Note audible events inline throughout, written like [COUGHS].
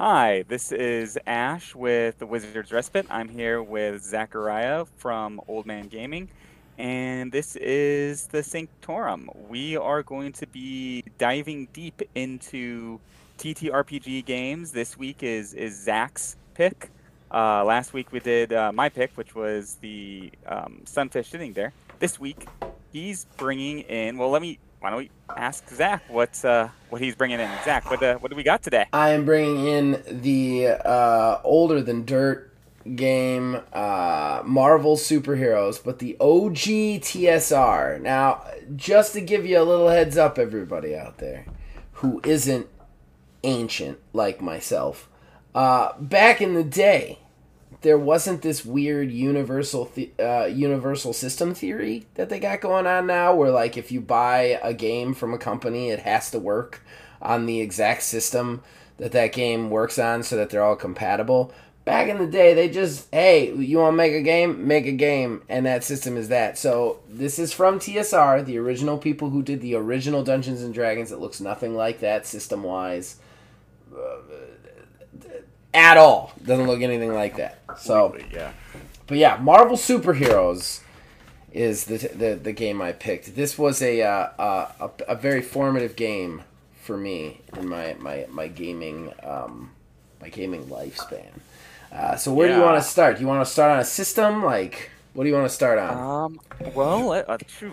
Hi, this is Ash with the Wizard's Respite. I'm here with Zachariah from Old Man Gaming, and this is the Sanctorum. We are going to be diving deep into TTRPG games. This week is is Zach's pick. Uh, last week we did uh, my pick, which was the um, Sunfish sitting there. This week he's bringing in. Well, let me why don't we ask Zach what's uh, what he's bringing in? Zach, what uh, what do we got today? I am bringing in the uh, older than dirt game uh, Marvel superheroes, but the OG TSR. Now, just to give you a little heads up, everybody out there who isn't ancient like myself, uh, back in the day, there wasn't this weird universal uh, universal system theory that they got going on now, where like if you buy a game from a company, it has to work on the exact system that that game works on, so that they're all compatible. Back in the day, they just hey, you want to make a game, make a game, and that system is that. So this is from TSR, the original people who did the original Dungeons and Dragons. It looks nothing like that system wise. Uh, at all. Doesn't look anything like that. So, yeah. but yeah, Marvel Superheroes is the the, the game I picked. This was a, uh, a a very formative game for me in my my my gaming um, my gaming lifespan. Uh, so where do you want to start? Do you want to start on a system? Like, what do you want to start on? Um. Well, uh, phew,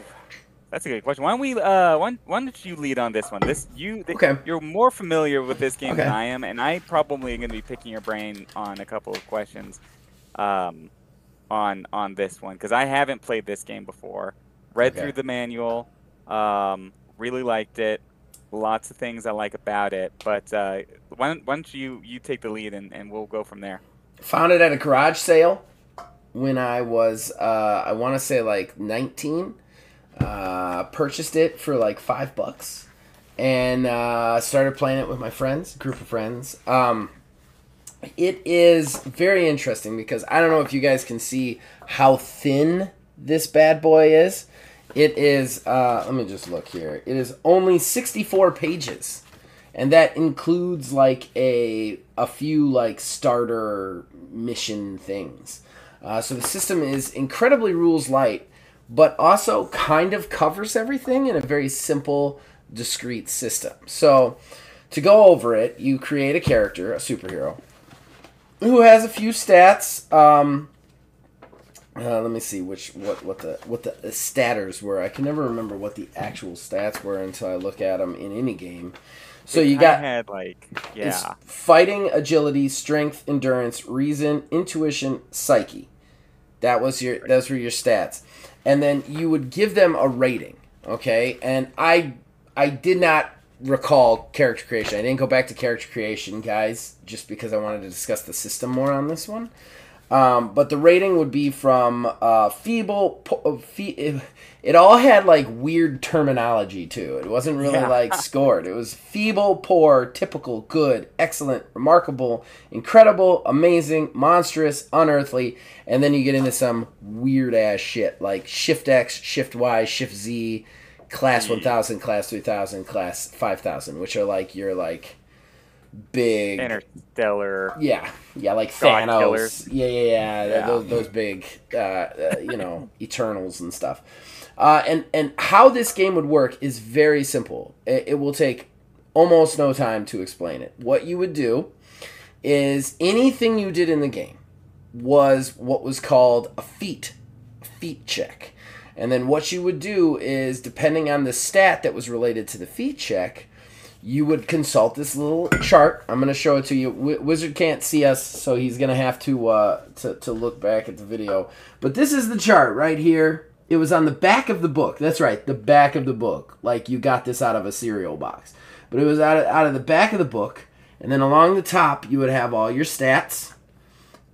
that's a good question. Why don't we? Uh, why, why don't you lead on this one? This you. th- Okay. You're more familiar with this game than I am, and I probably am going to be picking your brain on a couple of questions, um, on on this one because I haven't played this game before. Read Okay. through the manual. Um, really liked it. Lots of things I like about it, but uh, why don't, why don't you you take the lead and, and we'll go from there. Found it at a garage sale when I was, uh, I want to say like 19. Uh, purchased it for like five bucks and uh, started playing it with my friends, group of friends. Um, it is very interesting because I don't know if you guys can see how thin this bad boy is. It is, uh, let me just look here. It is only 64 pages and that includes like a a few like starter mission things. Uh, so the system is incredibly rules light, but also kind of covers everything in a very simple, discrete system. So to go over it, you create a character, a superhero, who has a few stats. Um, uh, let me see which what what the what the statters were. I can never remember what the actual stats were until I look at them in any game. So you I got had like yeah. fighting, agility, strength, endurance, reason, intuition, psyche. That was your those were your stats. And then you would give them a rating, okay? And I I did not recall character creation. I didn't go back to character creation, guys, just because I wanted to discuss the system more on this one. Um, but the rating would be from uh, feeble. Po- uh, fe- it, it all had like weird terminology too. It wasn't really Yeah. like scored. It was feeble, poor, typical, good, excellent, remarkable, incredible, amazing, monstrous, unearthly, and then you get into some weird ass shit like Shift X, Shift Y, Shift Z, Class one thousand, Class three thousand, Class five thousand, which are like your like big Interstellar. yeah, yeah, like God Thanos. killers. Yeah, yeah, yeah. Yeah. Those, those big, uh, uh, you know, [LAUGHS] Eternals and stuff. Uh, and and how this game would work is very simple. It, it will take almost no time to explain it. What you would do is anything you did in the game was what was called a feat, feat check. And then what you would do is, depending on the stat that was related to the feat check, you would consult this little chart. I'm going to show it to you. W- Wizard can't see us, so he's going to have to, uh, to to look back at the video. But this is the chart right here. It was on the back of the book. That's right, the back of the book. Like you got this out of a cereal box. But it was out of, out of the back of the book. And then along the top, you would have all your stats.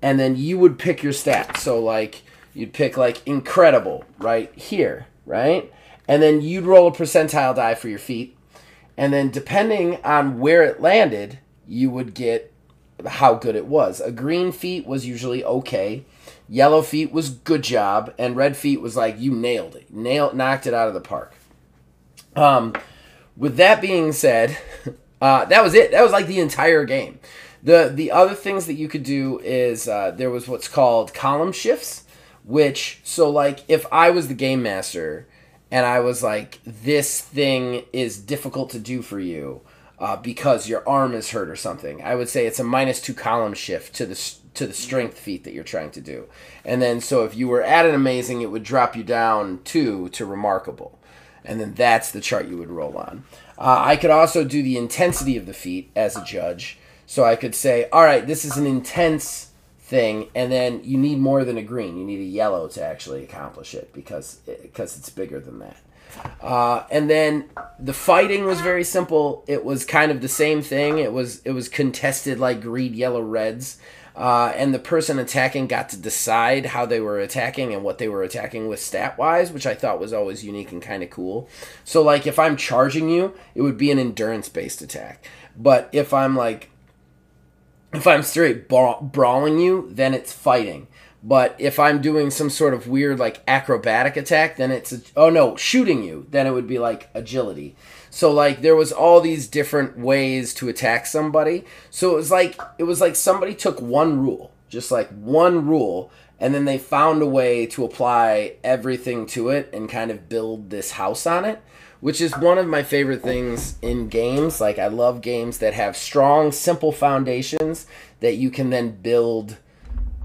And then you would pick your stats. So, like, you'd pick, like, incredible right here, right? And then you'd roll a percentile die for your feet and then depending on where it landed, you would get how good it was. A green feet was usually okay, yellow feet was good job, and red feet was like you nailed it, nailed knocked it out of the park. Um, with that being said, [LAUGHS] uh, that was it. That was like the entire game. The the other things that you could do is uh, there was what's called column shifts, which so like if I was the game master and I was like this thing is difficult to do for you uh, because your arm is hurt or something, I would say it's a minus two column shift to the to the strength feat that you're trying to do, and then so if you were at an amazing, it would drop you down two to remarkable, and then that's the chart you would roll on. Uh, I could also do the intensity of the feat as a judge. So I could say, all right, this is an intense thing, and then you need more than a green. You need a yellow to actually accomplish it because because it's bigger than that. Uh, and then the fighting was very simple. It was kind of the same thing. It was it was contested like green, yellow, reds. Uh, and the person attacking got to decide how they were attacking and what they were attacking with stat wise, which I thought was always unique and kind of cool. So, like, if I'm charging you, it would be an endurance based attack. But if I'm like, if I'm straight bra- brawling you, then it's fighting. But if I'm doing some sort of weird like acrobatic attack, then it's a, oh no, shooting you, then it would be like agility. So like there was all these different ways to attack somebody. So it was like it was like somebody took one rule, just like one rule, and then they found a way to apply everything to it and kind of build this house on it, which is one of my favorite things in games. Like I love games that have strong, simple foundations that you can then build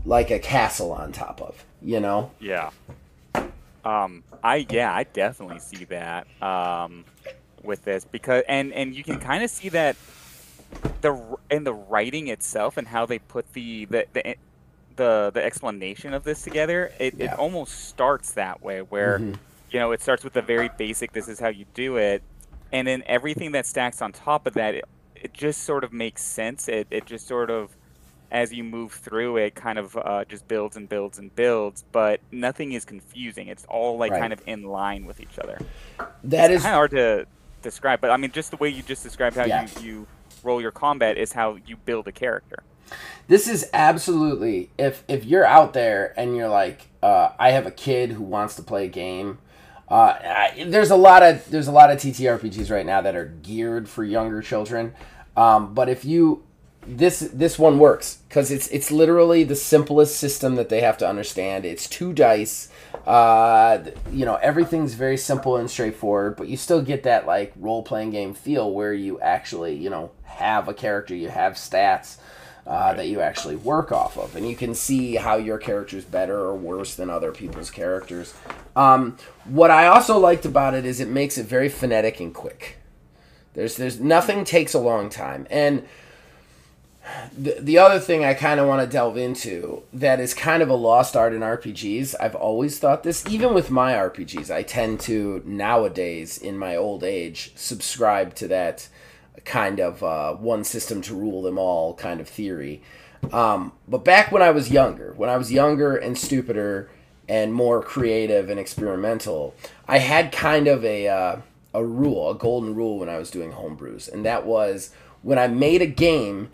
like a castle on top of, you know? Yeah. Um, I yeah, I definitely see that um, with this because and and you can kind of see that the in the writing itself and how they put the the the the, the explanation of this together. It, yeah. it almost starts that way where mm-hmm. you know it starts with the very basic. This is how you do it, and then everything that stacks on top of that. It, it just sort of makes sense. It it just sort of as you move through it kind of uh, just builds and builds and builds but nothing is confusing it's all like right. kind of in line with each other That it's is kind of hard to describe but i mean just the way you just described how yeah. you, you roll your combat is how you build a character this is absolutely if if you're out there and you're like uh, i have a kid who wants to play a game uh, I, there's a lot of there's a lot of TTRPGs right now that are geared for younger children. Um, but if you this this one works because it's it's literally the simplest system that they have to understand. It's two dice. Uh, you know everything's very simple and straightforward, but you still get that like role playing game feel where you actually you know have a character, you have stats. Uh, that you actually work off of, and you can see how your character is better or worse than other people's characters. Um, what I also liked about it is it makes it very phonetic and quick. There's there's nothing takes a long time, and the, the other thing I kind of want to delve into that is kind of a lost art in RPGs. I've always thought this, even with my RPGs, I tend to nowadays, in my old age, subscribe to that kind of uh, one system to rule them all kind of theory. Um, but back when I was younger, when I was younger and stupider and more creative and experimental, I had kind of a, uh, a rule, a golden rule when I was doing homebrews. And that was when I made a game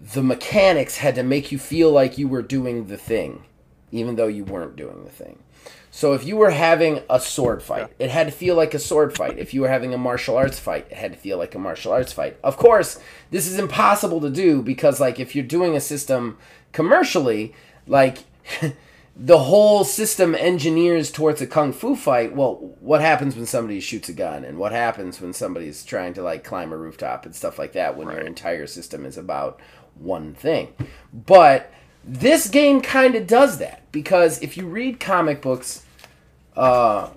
the mechanics had to make you feel like you were doing the thing, even though you weren't doing the thing. So if you were having a sword fight, yeah. it had to feel like a sword fight. If you were having a martial arts fight, it had to feel like a martial arts fight. Of course, this is impossible to do because like if you're doing a system commercially, like [LAUGHS] the whole system engineers towards a kung fu fight. Well, what happens when somebody shoots a gun and what happens when somebody's trying to like climb a rooftop and stuff like that when right. your entire system is about one thing. But this game kind of does that because if you read comic books uh,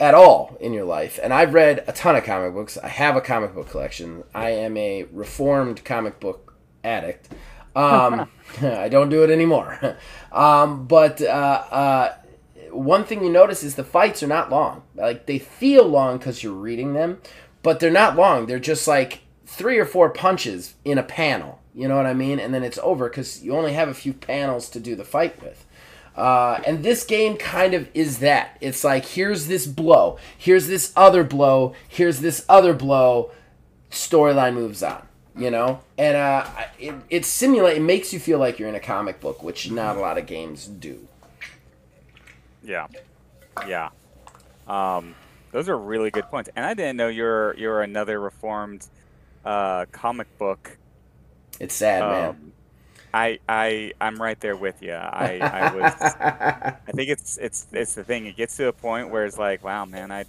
at all in your life, and I've read a ton of comic books, I have a comic book collection. I am a reformed comic book addict. Um, [LAUGHS] [LAUGHS] I don't do it anymore. [LAUGHS] um, but uh, uh, one thing you notice is the fights are not long. Like they feel long because you're reading them, but they're not long. They're just like three or four punches in a panel you know what I mean? And then it's over because you only have a few panels to do the fight with. Uh, and this game kind of is that. It's like here's this blow, here's this other blow, here's this other blow. Storyline moves on, you know, and uh, it it simulate it makes you feel like you're in a comic book, which not a lot of games do. Yeah, yeah. Um, those are really good points, and I didn't know you're you're another reformed uh, comic book it's sad, um, man. I I I'm right there with you. I I was. [LAUGHS] I think it's it's it's the thing. It gets to a point where it's like, wow, man, I.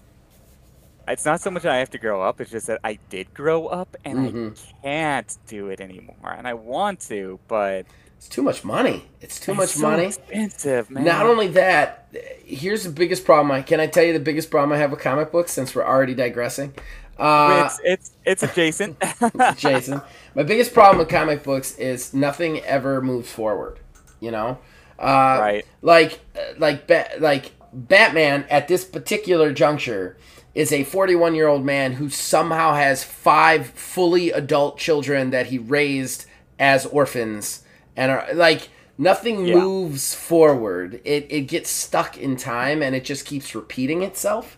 It's not so much I have to grow up. It's just that I did grow up and Mhm. I can't do it anymore. And I want to, but It's too much money. It's too it's much so money. expensive, man. Not only that, here's the biggest problem. I can I tell you the biggest problem I have with comic books since we're already digressing. Uh, it's it's it's adjacent. [LAUGHS] Jason, my biggest problem with comic books is nothing ever moves forward. You know, uh, right. like like like Batman at this particular juncture is a 41 year old man who somehow has five fully adult children that he raised as orphans and are like nothing Yeah. moves forward it it gets stuck in time and it just keeps repeating itself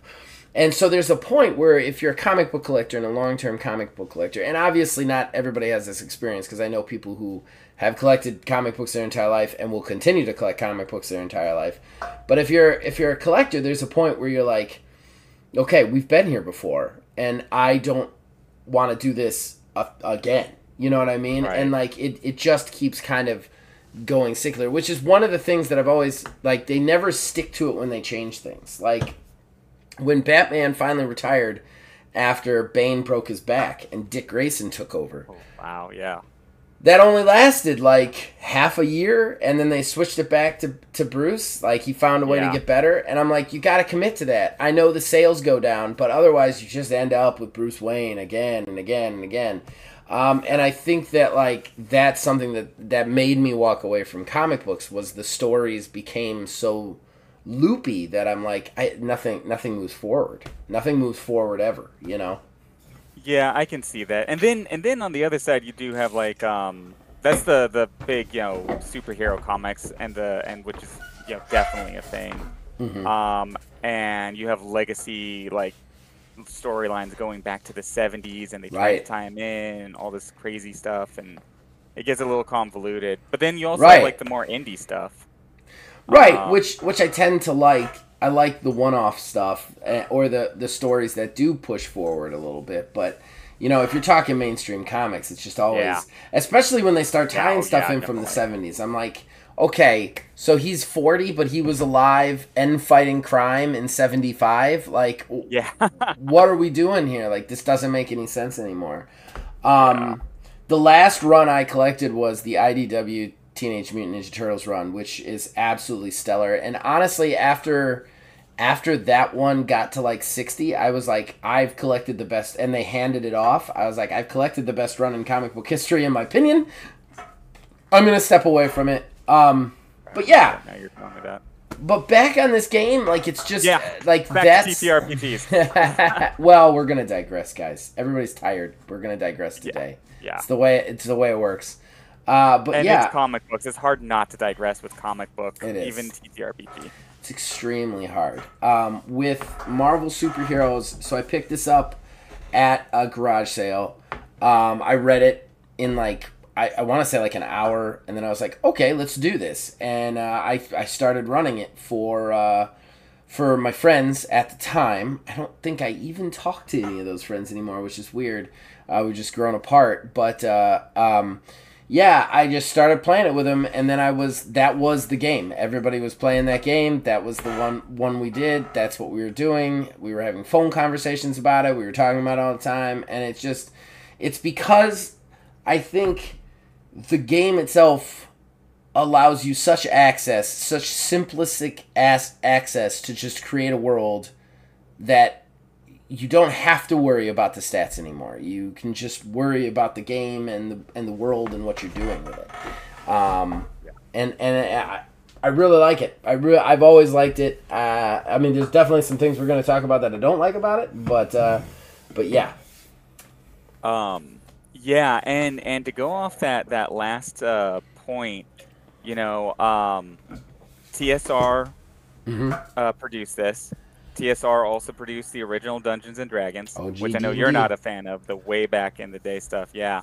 and so there's a point where if you're a comic book collector and a long-term comic book collector, and obviously not everybody has this experience because I know people who have collected comic books their entire life and will continue to collect comic books their entire life. But if you're if you're a collector, there's a point where you're like, okay, we've been here before, and I don't want to do this a- again. You know what I mean? Right. And like it, it just keeps kind of going secular, which is one of the things that I've always like. They never stick to it when they change things. Like when Batman finally retired after Bane broke his back and Dick Grayson took over. Oh, wow. Yeah. That only lasted like half a year and then they switched it back to, to Bruce. Like he found a way Yeah. to get better. And I'm like, you got to commit to that. I know the sales go down, but otherwise you just end up with Bruce Wayne again and again and again. Um, and I think that like that's something that that made me walk away from comic books was the stories became so loopy that I'm like I nothing nothing moves forward. Nothing moves forward ever, you know. Yeah, I can see that. And then and then on the other side you do have like um that's the the big, you know, superhero comics and the and which is you know definitely a thing. Mhm. Um and you have legacy like storylines going back to the 70s and they try Right. to tie 'em in and all this crazy stuff and it gets a little convoluted. But then you also Right. have like the more indie stuff. Right, Um, which which I tend to like. I like the one-off stuff eh, or the the stories that do push forward a little bit, but you know, if you're talking mainstream comics, it's just always Yeah. especially when they start tying oh, stuff yeah, in from the 70s. I'm like, okay, so he's 40 but he was alive and fighting crime in 75? Like Yeah. [LAUGHS] what are we doing here? Like this doesn't make any sense anymore. Um, the last run I collected was the IDW Teenage Mutant Ninja Turtles run, which is absolutely stellar. And honestly, after after that one got to like 60, I was like, I've collected the best, and they handed it off. I was like, I've collected the best run in comic book history, in my opinion. I'm gonna step away from it. Um, but yeah, now you're telling me that. but back on this game, like it's just Yeah, uh, like Back that's to TTRPGs. [LAUGHS] [LAUGHS] well, we're gonna digress, guys. Everybody's tired. We're gonna digress Yeah. today. Yeah. It's the way it's the way it works. Uh, but And yeah, it's comic books. It's hard not to digress with comic book, even TTRPG. it's extremely hard. Um, with Marvel superheroes, so I picked this up at a garage sale. Um, I read it in like I, I want to say like an hour, and then I was like, okay, let's do this, and uh, I I started running it for. Uh, for my friends at the time, I don't think I even talked to any of those friends anymore, which is weird. Uh, we've just grown apart. But uh, um, yeah, I just started playing it with him, and then I was that was the game. Everybody was playing that game. That was the one one we did. That's what we were doing. We were having phone conversations about it. We were talking about it all the time, and it's just it's because I think the game itself allows you such access, such simplistic ass access to just create a world that you don't have to worry about the stats anymore. You can just worry about the game and the and the world and what you're doing with it. Um, and and I, I really like it. I really I've always liked it. Uh, I mean, there's definitely some things we're going to talk about that I don't like about it, but uh, but yeah, Um, yeah, and and to go off that that last uh, point, you know, um, TSR Mhm. uh, produced this. TSR also produced the original Dungeons and Dragons, OG which I know you're not a fan of, the way back in the day stuff. Yeah,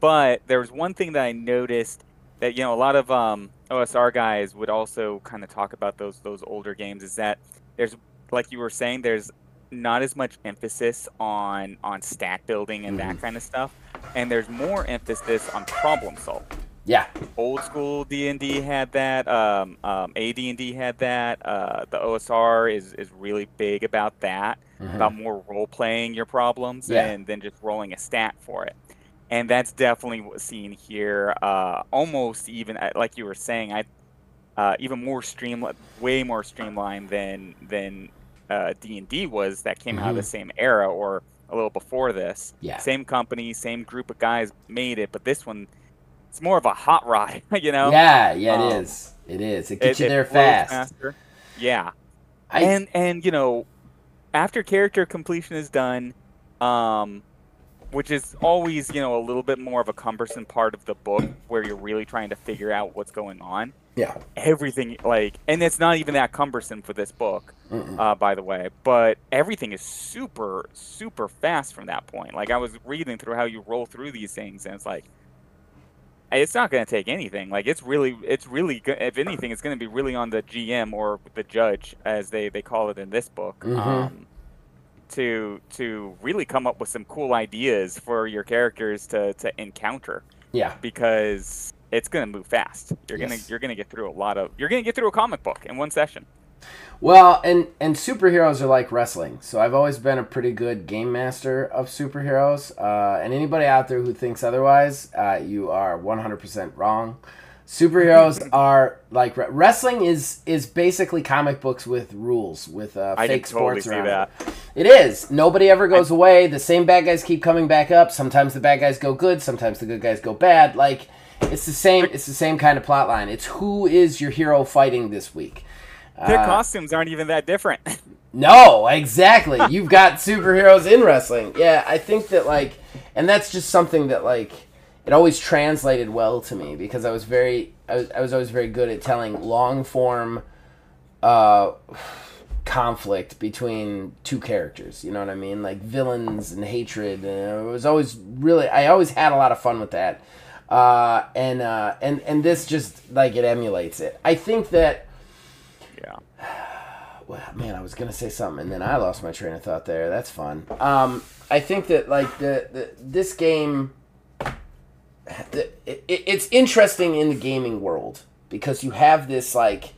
but there was one thing that I noticed that you know a lot of um, OSR guys would also kind of talk about those those older games is that there's like you were saying there's not as much emphasis on on stat building and that kind of stuff and there's more emphasis on problem solving Yeah. Old school D and D had that. Um, um, AD and D had that. Uh, the OSR is is really big about that, Mhm. about more role playing your problems Yeah. and then just rolling a stat for it. And that's definitely what's seen here. Uh, almost even uh, like you were saying, I uh, even more streamlined, way more streamlined than than uh, D and D was. That came out of the Mhm. same era or a little before this. Yeah. Same company, same group of guys made it, but this one, it's more of a hot rod. [LAUGHS] You know. Yeah, yeah, it Um, is. It is. It gets you there fast. faster. Yeah, I, and and you know, after character completion is done, um, which is always you know a little bit more of a cumbersome part of the book where you're really trying to figure out what's going on. yeah. Everything like, and it's not even that cumbersome for this book, uh, by the way. But everything is super super fast from that point. Like I was reading through how you roll through these things, and it's like. It's not going to take anything. Like it's really, it's really good. If anything, it's going to be really on the GM or the judge, as they they call it in this book, Mhm. um, to to really come up with some cool ideas for your characters to to encounter Yeah. because it's going to move fast. You're Yes. gonna you're gonna get through a lot of you're gonna get through a comic book in one session. Well, and and superheroes are like wrestling. So I've always been a pretty good game master of superheroes. Uh, and anybody out there who thinks otherwise, uh, you are 100% wrong. Superheroes [LAUGHS] are like re- wrestling is is basically comic books with rules with uh, I fake totally sports see around that. it. It is. Nobody ever goes away. The same bad guys keep coming back up. Sometimes the bad guys go good. Sometimes the good guys go bad. Like it's the same. It's the same kind of plot line. It's who is your hero fighting this week. Their Uh, costumes aren't even that different. [LAUGHS] no, exactly. [LAUGHS] You've got superheroes in wrestling. Yeah, I think that like, and that's just something that like, it always translated well to me because I was very, I was, I was always very good at telling long form, uh, conflict between two characters. You know what I mean? Like villains and hatred. And it was always really, I always had a lot of fun with that. Uh, and uh, and and this just like it emulates it. I think that. [SIGHS] well, man, I was gonna say something and then I lost my train of thought there. That's fun. Um, I think that like the, the this game, the, it, it's interesting in the gaming world because you have this like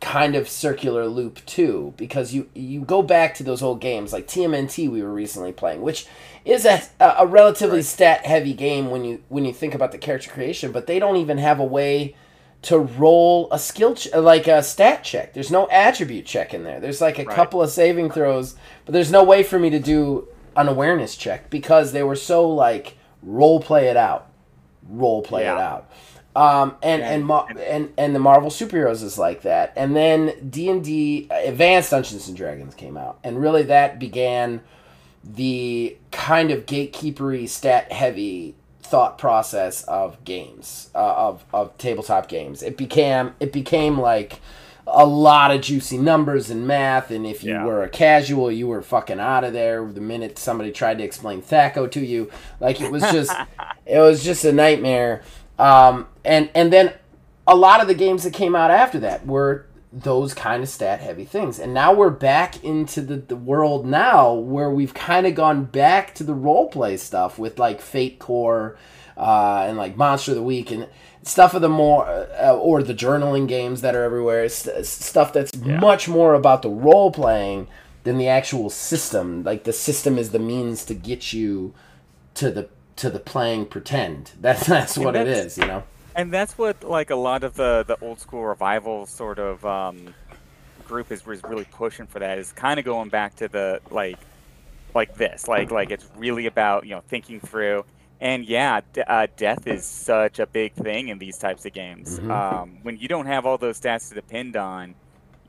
kind of circular loop too because you you go back to those old games like TMNT we were recently playing which is a, a relatively Right. stat heavy game when you when you think about the character creation but they don't even have a way to roll a skill ch- like a stat check. There's no attribute check in there. There's like a Right. couple of saving throws but there's no way for me to do an awareness check because they were so like role play it out. Role play it out. Um, and and, And- Ma- and and the Marvel superheroes is like that. And then D and D Advanced Dungeons and Dragons came out, and really that began the kind of gatekeepery, stat heavy thought process of games uh, of of tabletop games. It became it became like a lot of juicy numbers and math, and if you Yeah. were a casual, you were fucking out of there the minute somebody tried to explain THAC0 to you. Like it was just [LAUGHS] it was just a nightmare. Um, and and then a lot of the games that came out after that were those kind of stat heavy things. And now we're back into the, the world now where we've kind of gone back to the role play stuff with like Fate Core uh, and like Monster of the Week and stuff of the more uh, or the journaling games that are everywhere. It's, it's stuff that's Yeah. much more about the role playing than the actual system. Like the system is the means to get you to the to the playing pretend. [LAUGHS] That's that's what it that's- is, you know. And that's what like a lot of the the old school revival sort of um, group is, is really pushing for. That is kind of going back to the like like this, like like it's really about you know thinking through. And yeah, d- uh, death is such a big thing in these types of games. Mhm. Um, when you don't have all those stats to depend on,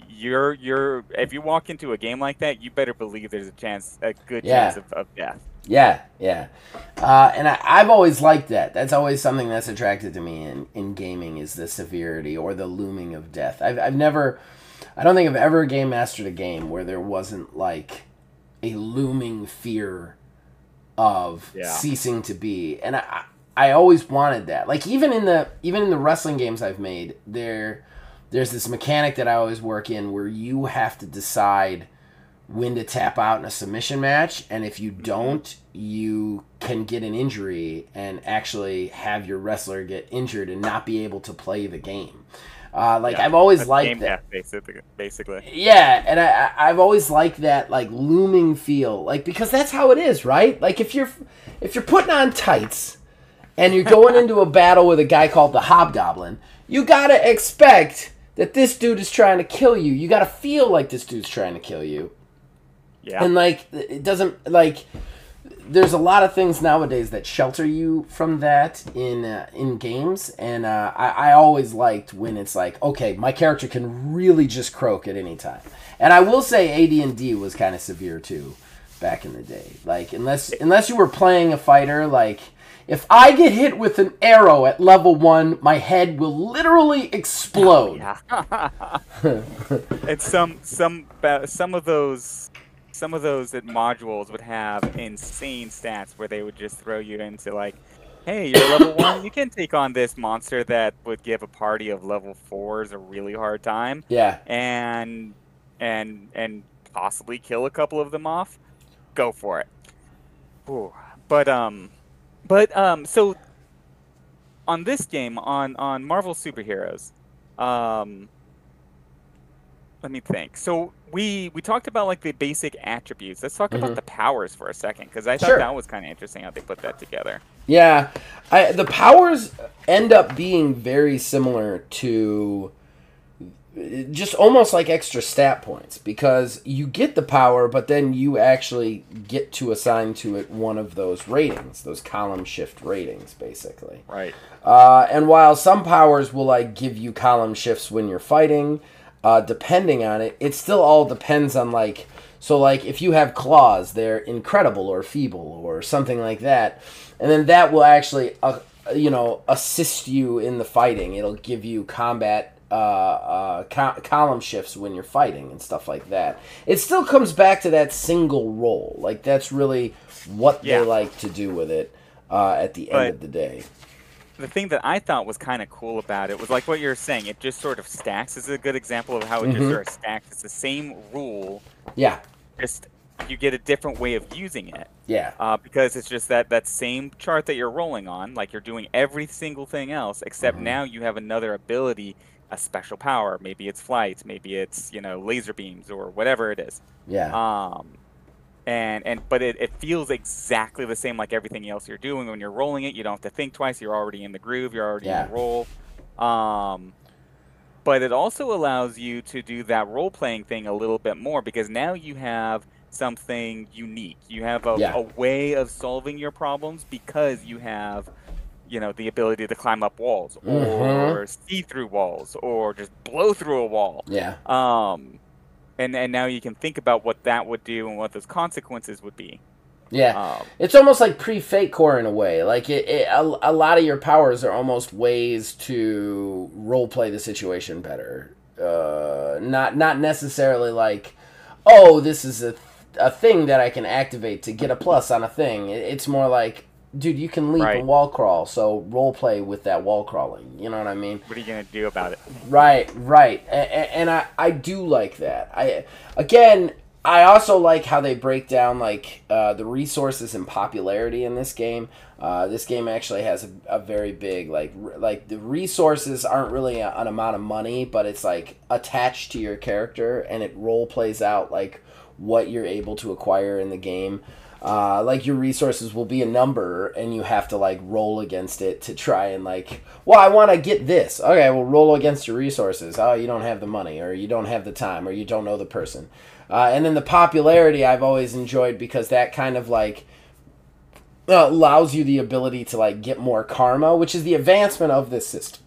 you're you're if you walk into a game like that, you better believe there's a chance, a good Yeah. chance of, of death. Yeah, yeah. Uh, and I, I've always liked that. That's always something that's attracted to me in, in gaming is the severity or the looming of death. I've, I've never, I don't think I've ever game mastered a game where there wasn't like a looming fear of Yeah. ceasing to be. And I, I always wanted that. Like even in the even in the wrestling games I've made, there there's this mechanic that I always work in where you have to decide when to tap out in a submission match, and if you don't, you can get an injury and actually have your wrestler get injured and not be able to play the game. Uh, like Yeah, I've always liked that. basically. basically. Yeah, and I, I- I've always liked that like looming feel, like because that's how it is, right? Like if you're if you're putting on tights and you're going [LAUGHS] into a battle with a guy called the Hobgoblin, you gotta expect that this dude is trying to kill you. You gotta feel like this dude's trying to kill you, Yeah. and like it doesn't like. There's a lot of things nowadays that shelter you from that in uh, in games, and uh, I, I always liked when it's like, okay, my character can really just croak at any time. And I will say, AD and D was kind of severe too, back in the day. Like unless unless you were playing a fighter, like if I get hit with an arrow at level one, my head will literally explode. [LAUGHS] Yeah. [LAUGHS] and some some ba- some of those some of those that modules would have insane stats where they would just throw you into like, hey, you're level [COUGHS] one, you can take on this monster that would give a party of level fours a really hard time, Yeah, and and and possibly kill a couple of them off. Go for it. Ooh. But um, but um, so on this game on on Marvel superheroes, um, let me think. So we we talked about like the basic attributes. Let's talk Mhm. about the powers for a second because I thought Sure. that was kind of interesting how they put that together. Yeah, I, the powers end up being very similar to just almost like extra stat points because you get the power, but then you actually get to assign to it one of those ratings, those column shift ratings, basically. Right. Uh, and while some powers will like give you column shifts when you're fighting, uh, depending on it, it still all depends on like so like if you have claws, they're incredible or feeble or something like that, and then that will actually uh, you know assist you in the fighting. It'll give you combat. Uh, uh, co- column shifts when you're fighting and stuff like that. It still comes back to that single role. Like that's really what Yeah. they like to do with it uh, at the end But- of the day. The thing that I thought was kind of cool about it was like what you're saying. It just sort of stacks. This is a good example of how it Mhm. just sort of stacks. It's the same rule, Yeah, just you get a different way of using it. yeah. Uh, because it's just that that same chart that you're rolling on, like you're doing every single thing else, except Mhm. now you have another ability, a special power. Maybe it's flight, maybe it's you know laser beams or whatever it is. Yeah. Um, and and but it, it feels exactly the same like everything else you're doing when you're rolling it. You don't have to think twice. You're already in the groove. You're already Yeah. in the roll. Um, but it also allows you to do that role playing thing a little bit more because now you have something unique. You have a, Yeah. a way of solving your problems because you have you know the ability to climb up walls Mhm. or see through walls or just blow through a wall yeah. um and and now you can think about what that would do and what those consequences would be Yeah. um It's almost like pre-fate core in a way. Like it, it a, a lot of your powers are almost ways to role play the situation better. Uh, not not necessarily like, oh, this is a a thing that I can activate to get a plus on a thing. It, it's more like, dude, you can leap Right. and wall crawl, so role play with that wall crawling. You know what I mean? what are you gonna do about it Right, right, and, and I I do like that. I again, I also like how they break down like uh, the resources and popularity in this game. Uh, this game actually has a, a very big like r- like the resources aren't really a, an amount of money, but it's like attached to your character, and it role plays out like what you're able to acquire in the game. Uh, like your resources will be a number and you have to like roll against it to try and like well i want to get this. Okay well roll against your resources. Oh you don't have the money or you don't have the time or you don't know the person. Uh, and then the popularity i've always enjoyed because that kind of like uh, allows you the ability to like get more karma which is the advancement of this system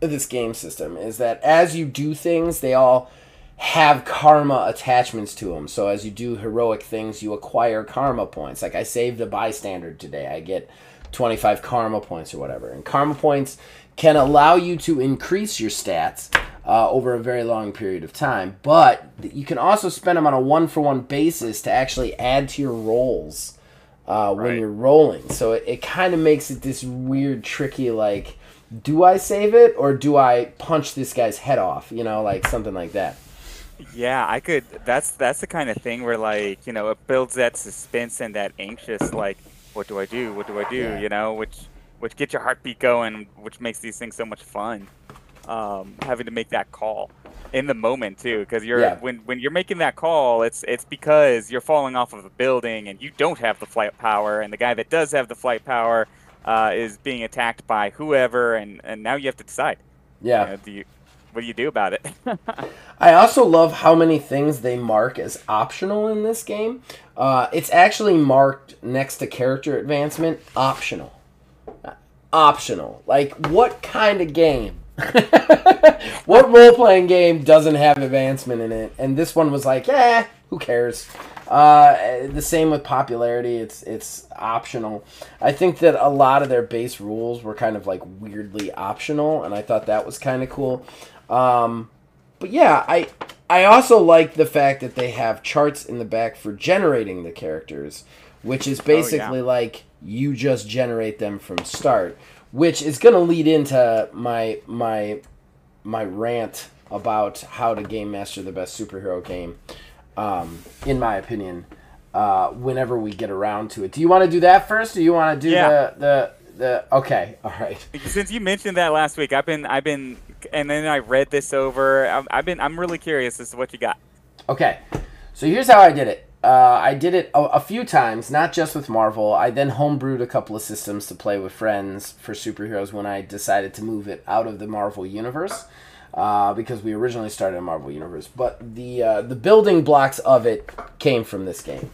this game system is that as you do things they all have karma attachments to them. So as you do heroic things, you acquire karma points. Like I saved a bystander today, I get 25 karma points or whatever. And karma points can allow you to increase your stats uh, over a very long period of time, but you can also spend them on a one for one basis to actually add to your rolls uh, when Right. you're rolling. So it, it kind of makes it this weird, tricky, like, do I save it or do I punch this guy's head off? You know, like something like that. Yeah, I could. That's that's the kind of thing where like you know it builds that suspense and that anxious like, what do I do? What do I do? Yeah. You know, which which gets your heartbeat going, which makes these things so much fun. Um, having to make that call in the moment too, because you're Yeah. when when you're making that call, it's it's because you're falling off of a building and you don't have the flight power, and the guy that does have the flight power uh, is being attacked by whoever, and and now you have to decide. You Yeah. know, do you what do you do about it? [LAUGHS] I also love how many things they mark as optional in this game. Uh, it's actually marked next to character advancement optional. Optional. Like, what kind of game? [LAUGHS] what role playing game doesn't have advancement in it? And this one was like, yeah, who cares? Uh, the same with popularity. It's it's optional. I think that a lot of their base rules were kind of like weirdly optional, and I thought that was kind of cool. Um, but yeah, I I also like the fact that they have charts in the back for generating the characters, which is basically like you just generate them from start, which is going to lead into my my my rant about how to game master the best superhero game, um, in my opinion. Uh, whenever we get around to it, do you want to do that first, or you want to do Yeah. the the the? Okay, all right. Since you mentioned that last week, I've been I've been and then I read this over. I've, I've been I'm really curious as to what you got. Okay, so here's how I did it. Uh, I did it a, a few times, not just with Marvel. I then homebrewed a couple of systems to play with friends for superheroes when I decided to move it out of the Marvel universe. Uh, because we originally started in Marvel universe, but the uh, the building blocks of it came from this game.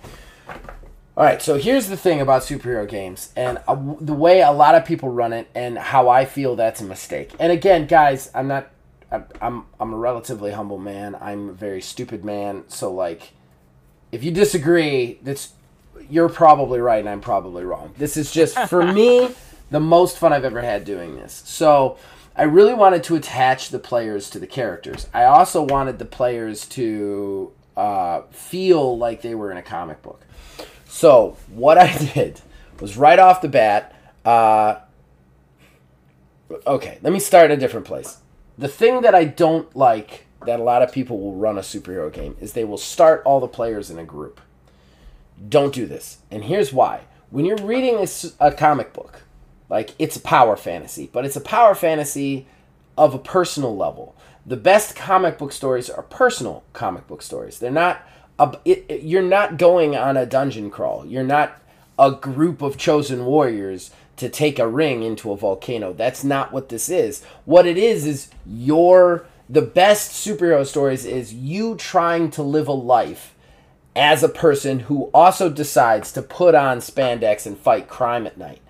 All right, so here's the thing about superhero games and uh, the way a lot of people run it, and how I feel that's a mistake. And again, guys, I'm not. I'm I'm, I'm a relatively humble man. I'm a very stupid man. So like, if you disagree, that's you're probably right and I'm probably wrong. This is just for me [LAUGHS] the most fun I've ever had doing this. So I really wanted to attach the players to the characters. I also wanted the players to uh, feel like they were in a comic book. So what I [LAUGHS] did was right off the bat. Uh, okay, let me start a different place. The thing that I don't like that a lot of people will run a superhero game is they will start all the players in a group. Don't do this. And here's why. When you're reading a comic book, like it's a power fantasy, but it's a power fantasy of a personal level. The best comic book stories are personal comic book stories. They're not a, it, it- you're not going on a dungeon crawl. You're not a group of chosen warriors to take a ring into a volcano. That's not what this is. What it is is your the best superhero stories is you trying to live a life as a person who also decides to put on spandex and fight crime at night.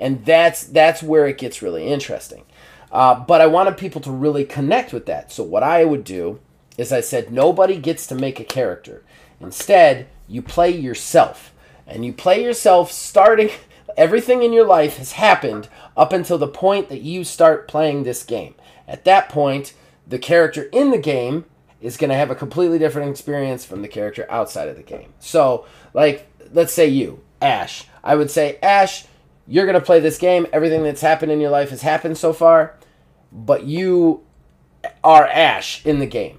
And that's that's where it gets really interesting. Uh, but I wanted people to really connect with that. So what I would do is I said nobody gets to make a character. Instead, you play yourself. And you play yourself starting [LAUGHS] everything in your life has happened up until the point that you start playing this game. At that point, the character in the game is going to have a completely different experience from the character outside of the game. So, like, let's say you, Ash. I would say, Ash, you're going to play this game. Everything that's happened in your life has happened so far, but you are Ash in the game.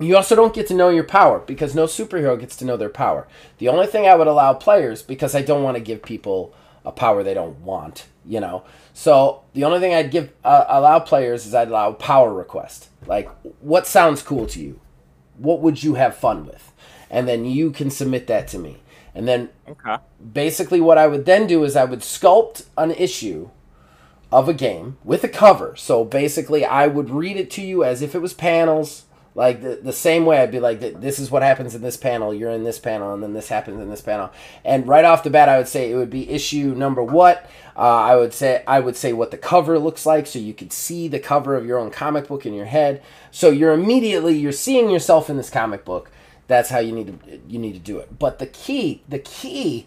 You also don't get to know your power because no superhero gets to know their power. The only thing I would allow players, because I don't want to give people a power they don't want, you know. So the only thing I'd give uh, allow players is I'd allow power request. Like, what sounds cool to you? What would you have fun with? And then you can submit that to me. And then Okay. basically what I would then do is I would sculpt an issue of a game with a cover. So basically I would read it to you as if it was panels. Like the, the same way I'd be like, this is what happens in this panel, you're in this panel, and then this happens in this panel. And right off the bat, I would say it would be issue number what. Uh, I would say I would say what the cover looks like, so you could see the cover of your own comic book in your head. So you're immediately you're seeing yourself in this comic book. That's how you need to you need to do it. But the key, the key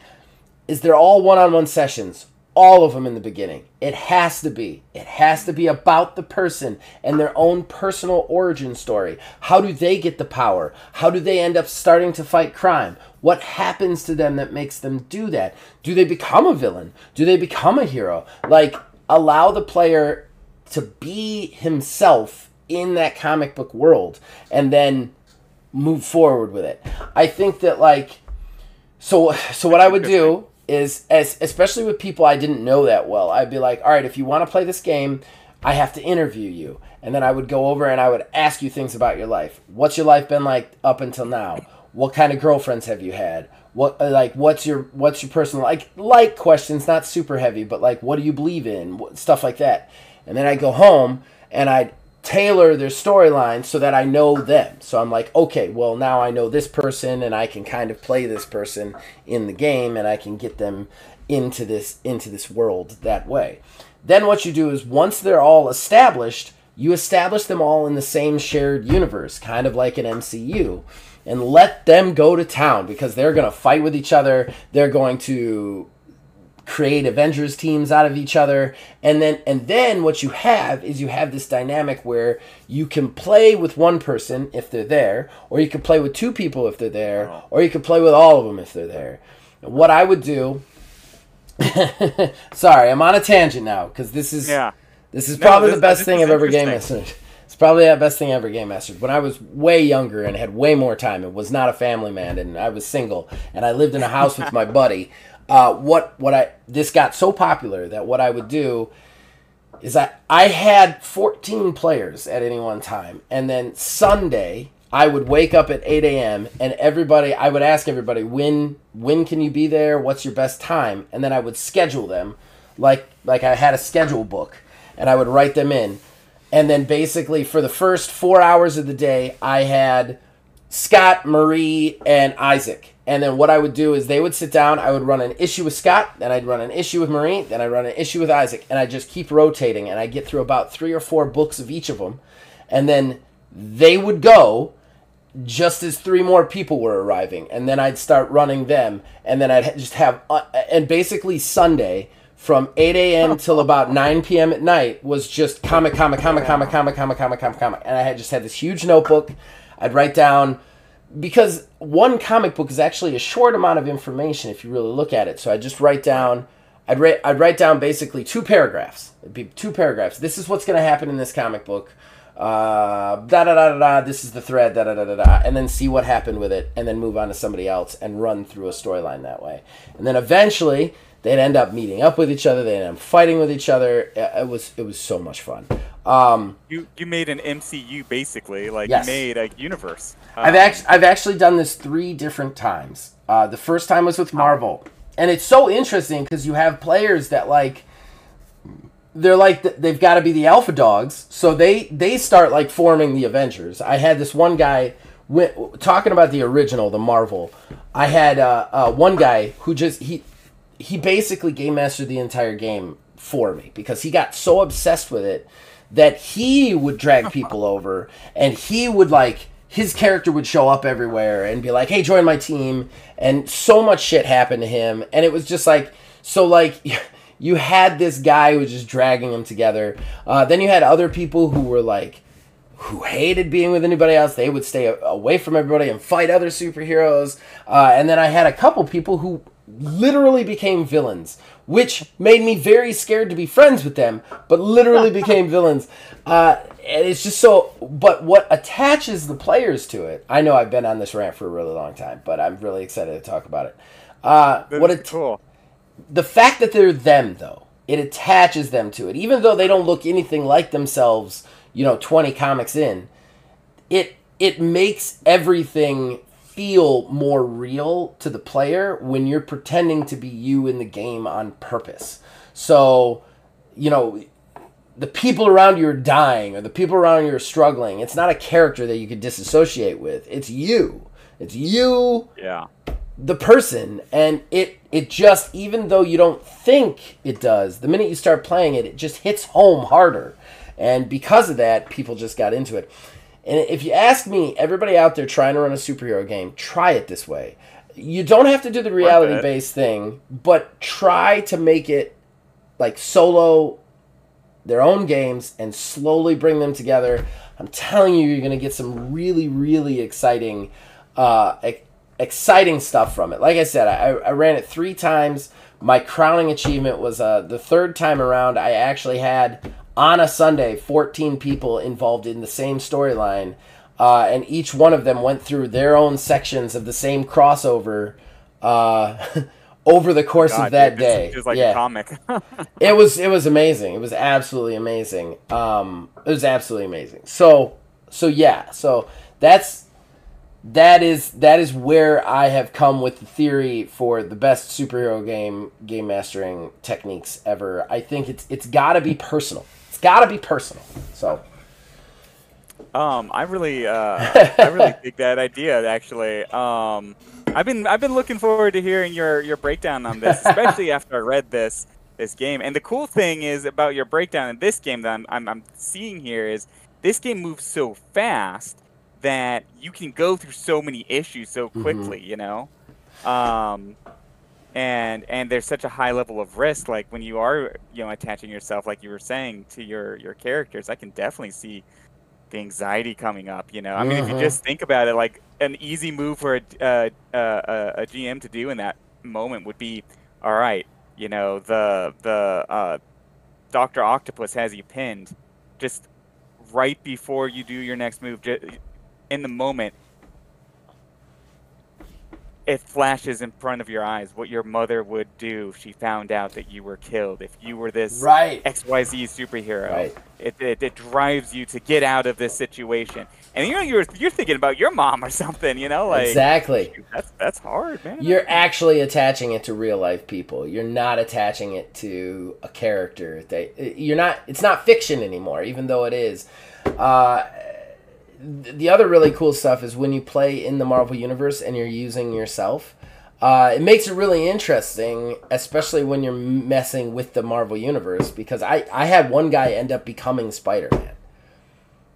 is they're all one-on-one sessions all of them in the beginning. It has to be. It has to be about the person and their own personal origin story. How do they get the power? How do they end up starting to fight crime? What happens to them that makes them do that? Do they become a villain? Do they become a hero? Like allow the player to be himself in that comic book world and then move forward with it. I think that like so so what I would do is as especially with people I didn't know that well, I'd be like, "All right, if you want to play this game, I have to interview you." And then I would go over and I would ask you things about your life. What's your life been like up until now? What kind of girlfriends have you had? What uh, like what's your what's your personal like like questions, not super heavy, but like what do you believe in? Stuff like that. And then I go home and I'd tailor their storyline so that I know them. So I'm like, okay, well now I know this person and I can kind of play this person in the game and I can get them into this into this world that way. Then what you do is once they're all established, you establish them all in the same shared universe, kind of like an MCU. And let them go to town because they're going to fight with each other. They're going to create Avengers teams out of each other. And then and then what you have is you have this dynamic where you can play with one person if they're there, or you can play with two people if they're there, or you can play with all of them if they're there. What I would do [LAUGHS] Sorry, I'm on a tangent now because this is Yeah. this is No, probably this- the best thing I've ever game interesting. mastered. It's probably the best thing I ever game mastered. When I was way younger and had way more time and was not a family man and I was single and I lived in a house with my buddy, uh, what what I this got so popular that what I would do is that I had 14 players at any one time, and then Sunday I would wake up at 8 a.m. and everybody I would ask everybody when when can you be there? What's your best time? And then I would schedule them like like I had a schedule book, and I would write them in, and then basically for the first four hours of the day I had Scott, Marie, and Isaac. And then what I would do is they would sit down, I would run an issue with Scott, then I'd run an issue with Marie, then I'd run an issue with Isaac, and I just keep rotating and I get through about 3 or 4 books of each of them. And then they would go just as three more people were arriving and then I'd start running them and then I'd just have uh, and basically Sunday from 8 a.m. [LAUGHS] till about 9 p.m. at night was just comic, comic, comic, comic, comic, comic, comic, comic, comic, and I had just had this huge notebook. I'd write down because one comic book is actually a short amount of information if you really look at it. So I just write down. I'd write. I'd write down basically two paragraphs. It'd be two paragraphs. This is what's going to happen in this comic book. Uh, da da da da da. This is the thread. Da da da da da. And then see what happened with it, and then move on to somebody else and run through a storyline that way. And then eventually they'd end up meeting up with each other. They'd end up fighting with each other. It was it was so much fun. Um, You you made an MCU basically, like Yes. you made a universe. I've Um, actually I've actually done this three different times. Uh, the first time was with Marvel, and it's so interesting because you have players that like they're like they've got to be the alpha dogs, so they they start like forming the Avengers. I had this one guy went, talking about the original, the Marvel. I had uh, uh, one guy who just he he basically game mastered the entire game for me because he got so obsessed with it that he would drag [LAUGHS] people over and he would like his character would show up everywhere and be like hey join my team and so much shit happened to him and it was just like so like [LAUGHS] you had this guy who was just dragging them together uh, then you had other people who were like who hated being with anybody else. They would stay away from everybody and fight other superheroes. Uh, and then I had a couple people who literally became villains, which made me very scared to be friends with them, but literally [LAUGHS] became villains. Uh, and it's just so. But what attaches the players to it? I know I've been on this rant for a really long time, but I'm really excited to talk about it. Uh, what it, cool. the fact that they're them though it attaches them to it even though they don't look anything like themselves you know 20 comics in it it makes everything feel more real to the player when you're pretending to be you in the game on purpose. So you know the people around you are dying or the people around you are struggling. It's not a character that you could disassociate with. It's you. It's you Yeah. the person. And it it just even though you don't think it does the minute you start playing it it just hits home harder. And because of that people just got into it and if you ask me everybody out there trying to run a superhero game try it this way you don't have to do the reality based thing but try to make it like solo their own games and slowly bring them together. I'm telling you, you're going to get some really, really exciting, uh, ex- exciting stuff from it. Like I said, I, I ran it three times. My crowning achievement was uh, the third time around. I actually had on a Sunday 14 people involved in the same storyline. uh, and each one of them went through their own sections of the same crossover uh, [LAUGHS] over the course God, of that dude, day. It's just like yeah, a comic. [LAUGHS] it was it was amazing. It was absolutely amazing. Um, it was absolutely amazing. So so yeah, so that's that is that is where I have come with the theory for the best superhero game game mastering techniques ever. I think it's it's got to be personal. Got to be personal. So Um, I really, uh, [LAUGHS] I really dig that idea. Actually, um, I've been, I've been looking forward to hearing your your breakdown on this, especially [LAUGHS] after I read this this game. And the cool thing is about your breakdown in this game that I'm, I'm, I'm seeing here is this game moves so fast that you can go through so many issues so quickly. You know, um, and and there's such a high level of risk. Like when you are, you know, attaching yourself, like you were saying, to your your characters, I can definitely see the anxiety coming up. You know, I mean, if you Mhm. just think about it, like an easy move for a, uh, uh, a GM to do in that moment would be, all right, you know, the the uh, Doctor Octopus has you pinned, just right before you do your next move, in the moment. It flashes in front of your eyes what your mother would do if she found out that you were killed. If you were this right, XYZ superhero. Right. It, it, it drives you to get out of this situation. And you know you're you're thinking about your mom or something, you know, like exactly. that's that's hard, man. You're actually attaching it to real life people. You're not attaching it to a character. That you're not. It's not fiction anymore, even though it is. Uh, the other really cool stuff is when you play in the Marvel universe and you're using yourself. Uh, it makes it really interesting, especially when you're messing with the Marvel universe. Because I, I had one guy end up becoming Spider Man.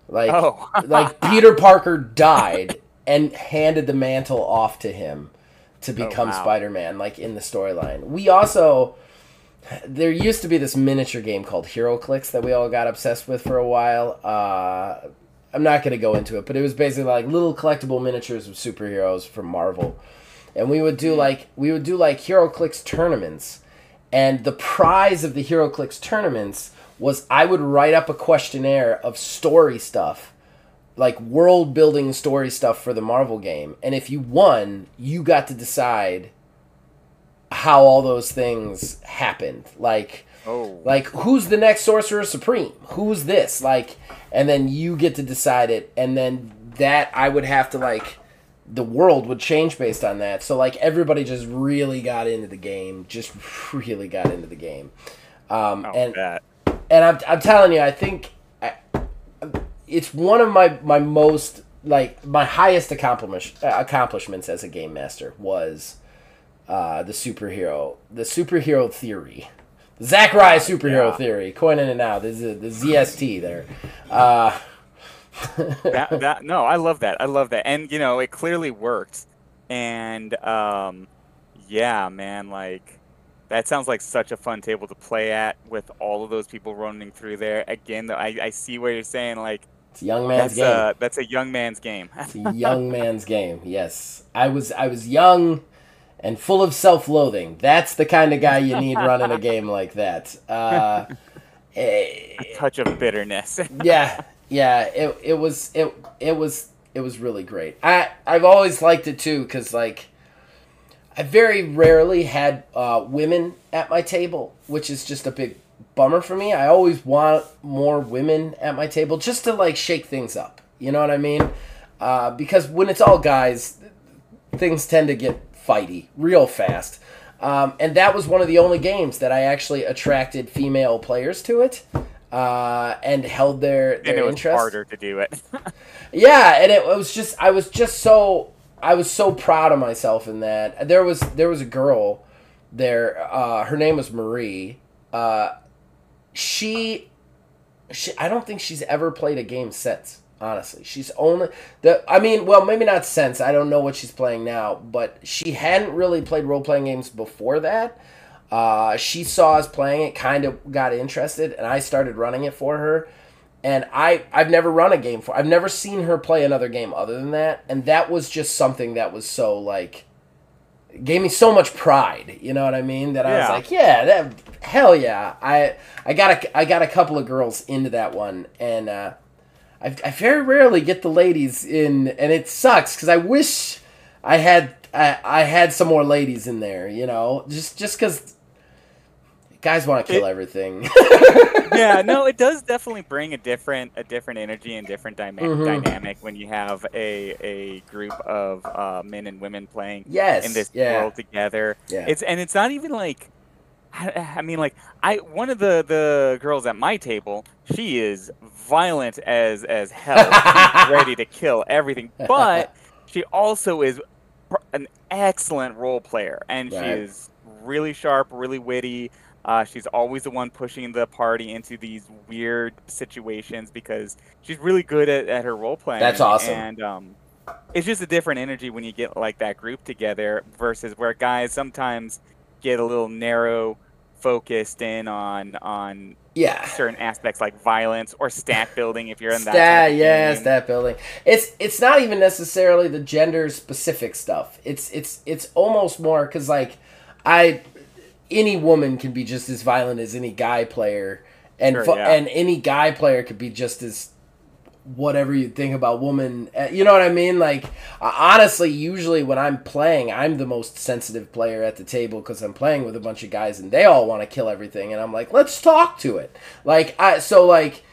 Like, Oh. [LAUGHS] like Peter Parker died and handed the mantle off to him to become Oh, wow. Spider-Man like in the storyline. We also there used to be this miniature game called HeroClix that we all got obsessed with for a while. Uh I'm not going to go into it, but it was basically like little collectible miniatures of superheroes from Marvel. And we would do like we would do like HeroClix tournaments. And the prize of the HeroClix tournaments was I would write up a questionnaire of story stuff, like world building story stuff for the Marvel game. And if you won, you got to decide how all those things happened. Like oh, like who's the next sorcerer supreme? Who's this? Like and then you get to decide it and then that i would have to like the world would change based on that. So like everybody just really got into the game. Just [LAUGHS] really got into the game. Um, and that. and I'm, I'm telling you i think I, it's one of my my most like my highest accomplishment accomplishments as a game master was uh, the superhero the superhero theory Zachariah superhero Yeah. theory coining it now this is the ZST there uh, [LAUGHS] that, that no, I love that. I love that. And you know, it clearly worked. And um yeah, man, like that sounds like such a fun table to play at with all of those people running through there. Again, though, I, I see what you're saying. Like it's a young man's that's game a that's a young man's game. It's a young man's game. Yes, I was I was young and full of self-loathing. That's the kind of guy you need running a game like that. Uh, [LAUGHS] eh, a touch of bitterness. [LAUGHS] yeah, yeah. It it was it it was it was really great. I I've always liked it too because like I very rarely had uh, women at my table, which is just a big bummer for me. I always want more women at my table just to like shake things up. You know what I mean? Uh, because when it's all guys, things tend to get fighty real fast. Um, and that was one of the only games that I actually attracted female players to it uh, and held their, and their it was interest. harder to do it. [LAUGHS] Yeah, and it was just I was just so I was so proud of myself in that. There was there was a girl there. Uh, her name was Marie. Uh, she, she I don't think she's ever played a game since. Honestly, she's only the. I mean, well, maybe not since. I don't know what she's playing now, but she hadn't really played role playing games before that. Uh, she saw us playing it, kind of got interested, and I started running it for her and I I've never run a game for I've never seen her play another game other than that and that was just something that was so like gave me so much pride you know what I mean that I was like yeah that hell yeah I I got a I got a couple of girls into that one and uh, I, I very rarely get the ladies in, and it sucks because I wish I had I, I had some more ladies in there. You know, just just because guys want to kill it, everything. [LAUGHS] yeah, no, it does definitely bring a different a different energy and different dyma- mm-hmm. dynamic when you have a a group of uh, men and women playing yes, in this yeah. world together. Yeah. It's and it's not even like I, mean, like I one of the the girls at my table, she is violent as as hell. She's [LAUGHS] ready to kill everything, but she also is an excellent role player, and right. she is really sharp, really witty. Uh, she's always the one pushing the party into these weird situations because she's really good at, at her role playing. That's awesome. And um, it's just a different energy when you get like that group together versus where guys sometimes get a little narrow focused in on on yeah. certain aspects like violence or stat [LAUGHS] building if you're in that stat yeah stat building. It's it's not even necessarily the gender specific stuff. It's it's it's almost more because like i any woman can be just as violent as any guy player and sure, yeah. and any guy player could be just as whatever you think about woman uh, you know what i mean? Like honestly usually when i'm playing i'm the most sensitive player at the table because i'm playing with a bunch of guys and they all want to kill everything and i'm like let's talk to it. Like i so like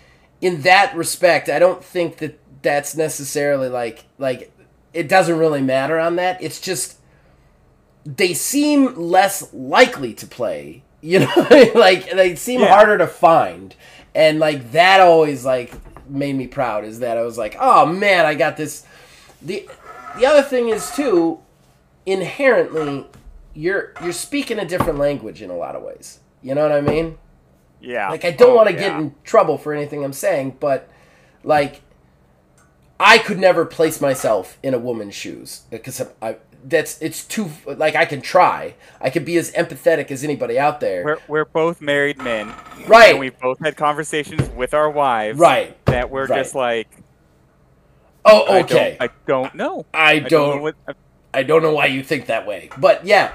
in that respect i don't think that that's necessarily like like it doesn't really matter on that. It's just they seem less likely to play you [LAUGHS] know like they seem yeah. harder to find. And like that always like made me proud is that I was like, oh man, I got this. the The other thing is too, inherently, you're you're speaking a different language in a lot of ways. You know what I mean? Yeah. Like I don't oh, want to yeah. get in trouble for anything I'm saying, but like I could never place myself in a woman's shoes because I, that's it's too like I can try. I can be as empathetic as anybody out there. We're, we're both married men, right? And we've both had conversations with our wives, right? That we're right. just like, oh, okay. I don't, I don't know. I, I don't. don't know what, I don't know why you think that way, but yeah,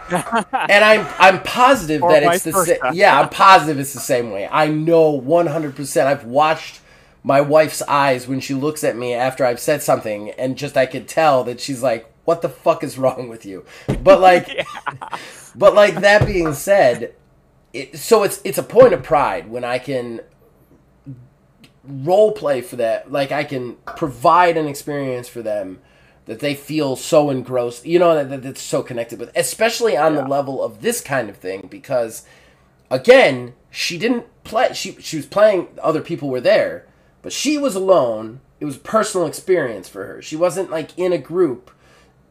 [LAUGHS] and I'm I'm positive that it's the same. Yeah, I'm positive it's the same way. I know 100. percent I've watched my wife's eyes when she looks at me after I've said something, and just I could tell that she's like, what the fuck is wrong with you? But like, [LAUGHS] yeah. but like that being said, it, so it's it's a point of pride when I can role play for that. Like I can provide an experience for them that they feel so engrossed. You know that, that it's so connected with, especially on yeah. the level of this kind of thing because again, she didn't play. She she was playing. Other people were there, but she was alone. It was personal experience for her. She wasn't like in a group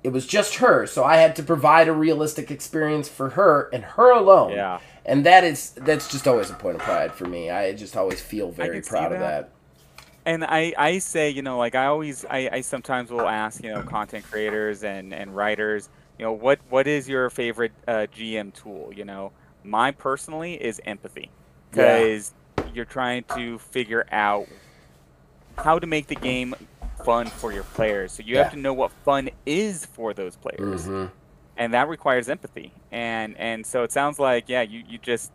it was just her, so I had to provide a realistic experience for her and her alone. Yeah. And that is that's just always a point of pride for me. I just always feel very proud that. of that. And I, I say, you know, like I always I, I sometimes will ask, you know, content creators and, and writers, you know, what what is your favorite uh, GM tool? You know, mine personally is empathy. Because yeah. you're trying to figure out how to make the game fun for your players. So you yeah. have to know what fun is for those players, mm-hmm. and that requires empathy. And and so it sounds like yeah, you you just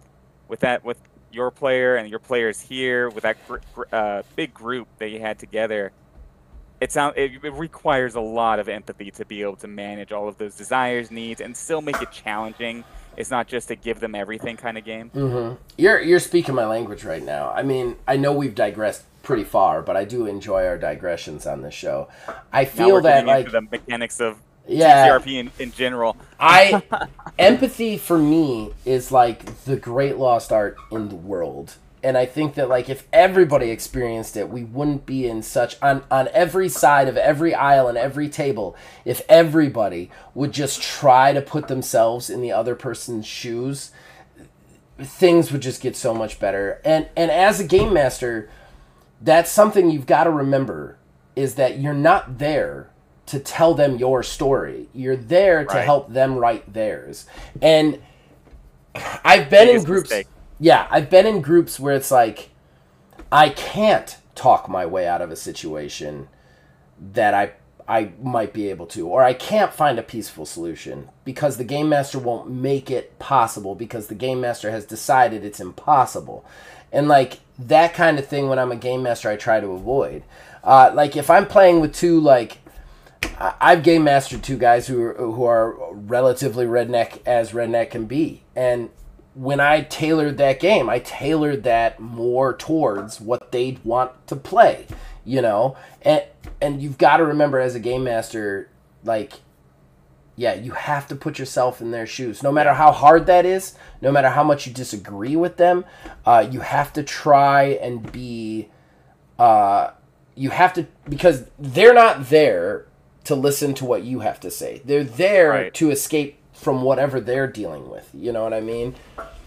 with that with your player and your players here with that gr- uh, big group that you had together. It sounds it, it requires a lot of empathy to be able to manage all of those desires, needs, and still make it challenging. It's not just to give them everything kind of game. Mm-hmm. You're you're speaking my language right now. I mean, I know we've digressed pretty far, but I do enjoy our digressions on this show. I feel that like the mechanics of yeah, TTRP in, in general. I [LAUGHS] empathy for me is like the great lost art in the world. And I think that like if everybody experienced it, we wouldn't be in such on on every side of every aisle and every table. If everybody would just try to put themselves in the other person's shoes, things would just get so much better. And and as a game master, that's something you've got to remember is that you're not there to tell them your story. You're there right. to help them write theirs. And I've been Biggest in groups mistake. Yeah, I've been in groups where it's like I can't talk my way out of a situation that I I might be able to or I can't find a peaceful solution because the game master won't make it possible because the game master has decided it's impossible and like that kind of thing when I'm a game master, I try to avoid. Uh, like if I'm playing with two like I've game mastered two guys who are, who are relatively redneck as redneck can be, and when I tailored that game, I tailored that more towards what they'd want to play, you know, and and you've got to remember as a game master, like, yeah, you have to put yourself in their shoes, no matter how hard that is, no matter how much you disagree with them, uh, you have to try and be, uh, you have to because they're not there to listen to what you have to say. They're there Right. to escape from whatever they're dealing with. You know what I mean?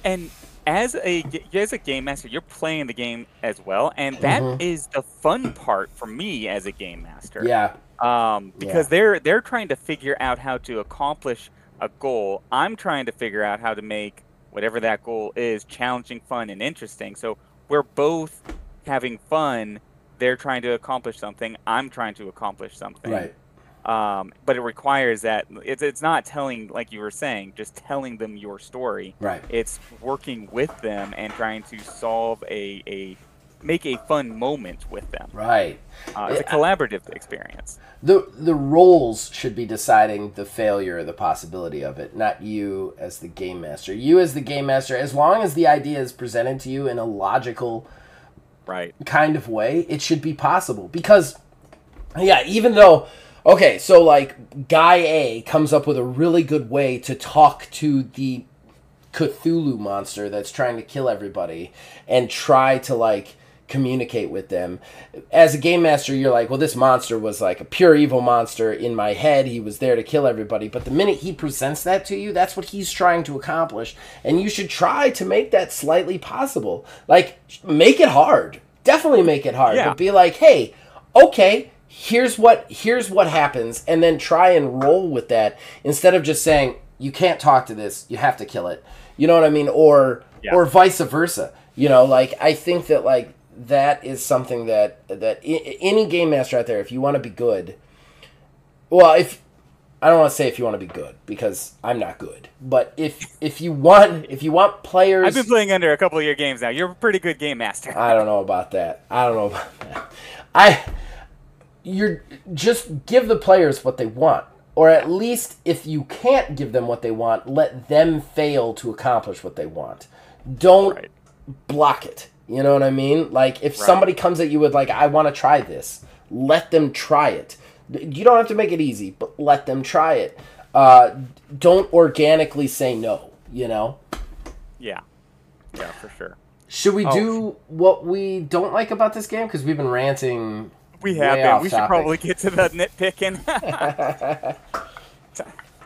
And as a as a game master, you're playing the game as well, and that is Mhm. the fun part for me as a game master. Yeah. Um, because Yeah. they're they're trying to figure out how to accomplish a goal. I'm trying to figure out how to make whatever that goal is challenging, fun, and interesting. So we're both having fun. They're trying to accomplish something. I'm trying to accomplish something. Right. Um, but it requires that it's it's not telling like you were saying, just telling them your story. Right. It's working with them and trying to solve a a make a fun moment with them. Right. Uh, it's a collaborative experience. The the roles should be deciding the failure or the possibility of it, not you as the game master. You as the game master, as long as the idea is presented to you in a logical Right. kind of way, it should be possible. Because, yeah, even though, okay, so like guy A comes up with a really good way to talk to the Cthulhu monster that's trying to kill everybody and try to like communicate with them. As a game master, you're like, well, this monster was like a pure evil monster in my head. He was there to kill everybody. But the minute he presents that to you, that's what he's trying to accomplish. And you should try to make that slightly possible. Like, make it hard. Definitely make it hard. Yeah. But be like, hey, okay, here's what here's what happens and then try and roll with that instead of just saying you can't talk to this you have to kill it you know what i mean or Yeah. or vice versa you know like i think that like that is something that that I- any game master out there if you want to be good well if i don't want to say if you want to be good because i'm not good but if if you want if you want players I've been playing under a couple of your games now. You're a pretty good game master. I don't know about that. I don't know about that. I you're just give the players what they want. Or at least if you can't give them what they want, let them fail to accomplish what they want. Don't Right. block it. You know what I mean? Like if Right. somebody comes at you with like I want to try this, let them try it. You don't have to make it easy, but let them try it. Uh, don't organically say no, you know? Yeah. Yeah, for sure. Should we Oh. do what we don't like about this game? Because we've been ranting. We have been. We should topic. probably get to the nitpicking. [LAUGHS] [LAUGHS]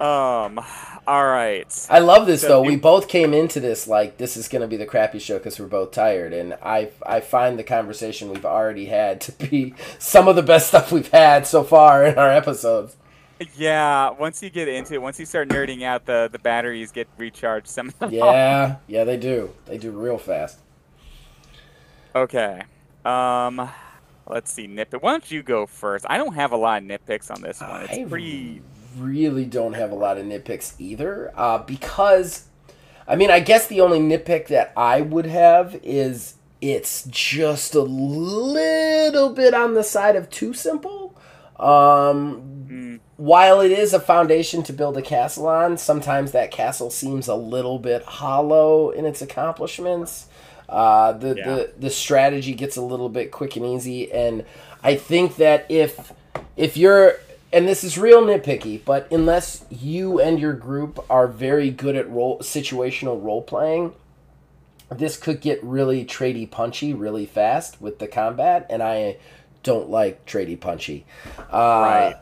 um. All right. I love this So though. We both came into this like this is going to be the crappy show because we're both tired, and I I find the conversation we've already had to be [LAUGHS] some of the best stuff we've had so far in our episodes. Yeah. Once you get into it, once you start nerding out, the the batteries get recharged. Some. Of the Yeah, yeah, they do. They do real fast. Okay. Um. Let's see. Nitpick. Why don't you go first? I don't have a lot of nitpicks on this one. It's I pretty. Really don't have a lot of nitpicks either, uh, because, I mean, I guess the only nitpick that I would have is it's just a little bit on the side of too simple. Um, Mm, while it is a foundation to build a castle on, sometimes that castle seems a little bit hollow in its accomplishments. Uh, the, Yeah. the the strategy gets a little bit quick and easy, and I think that if if you're and this is real nitpicky, but unless you and your group are very good at role situational role playing, this could get really tradey punchy really fast with the combat, and I don't like tradey punchy. Uh, Right.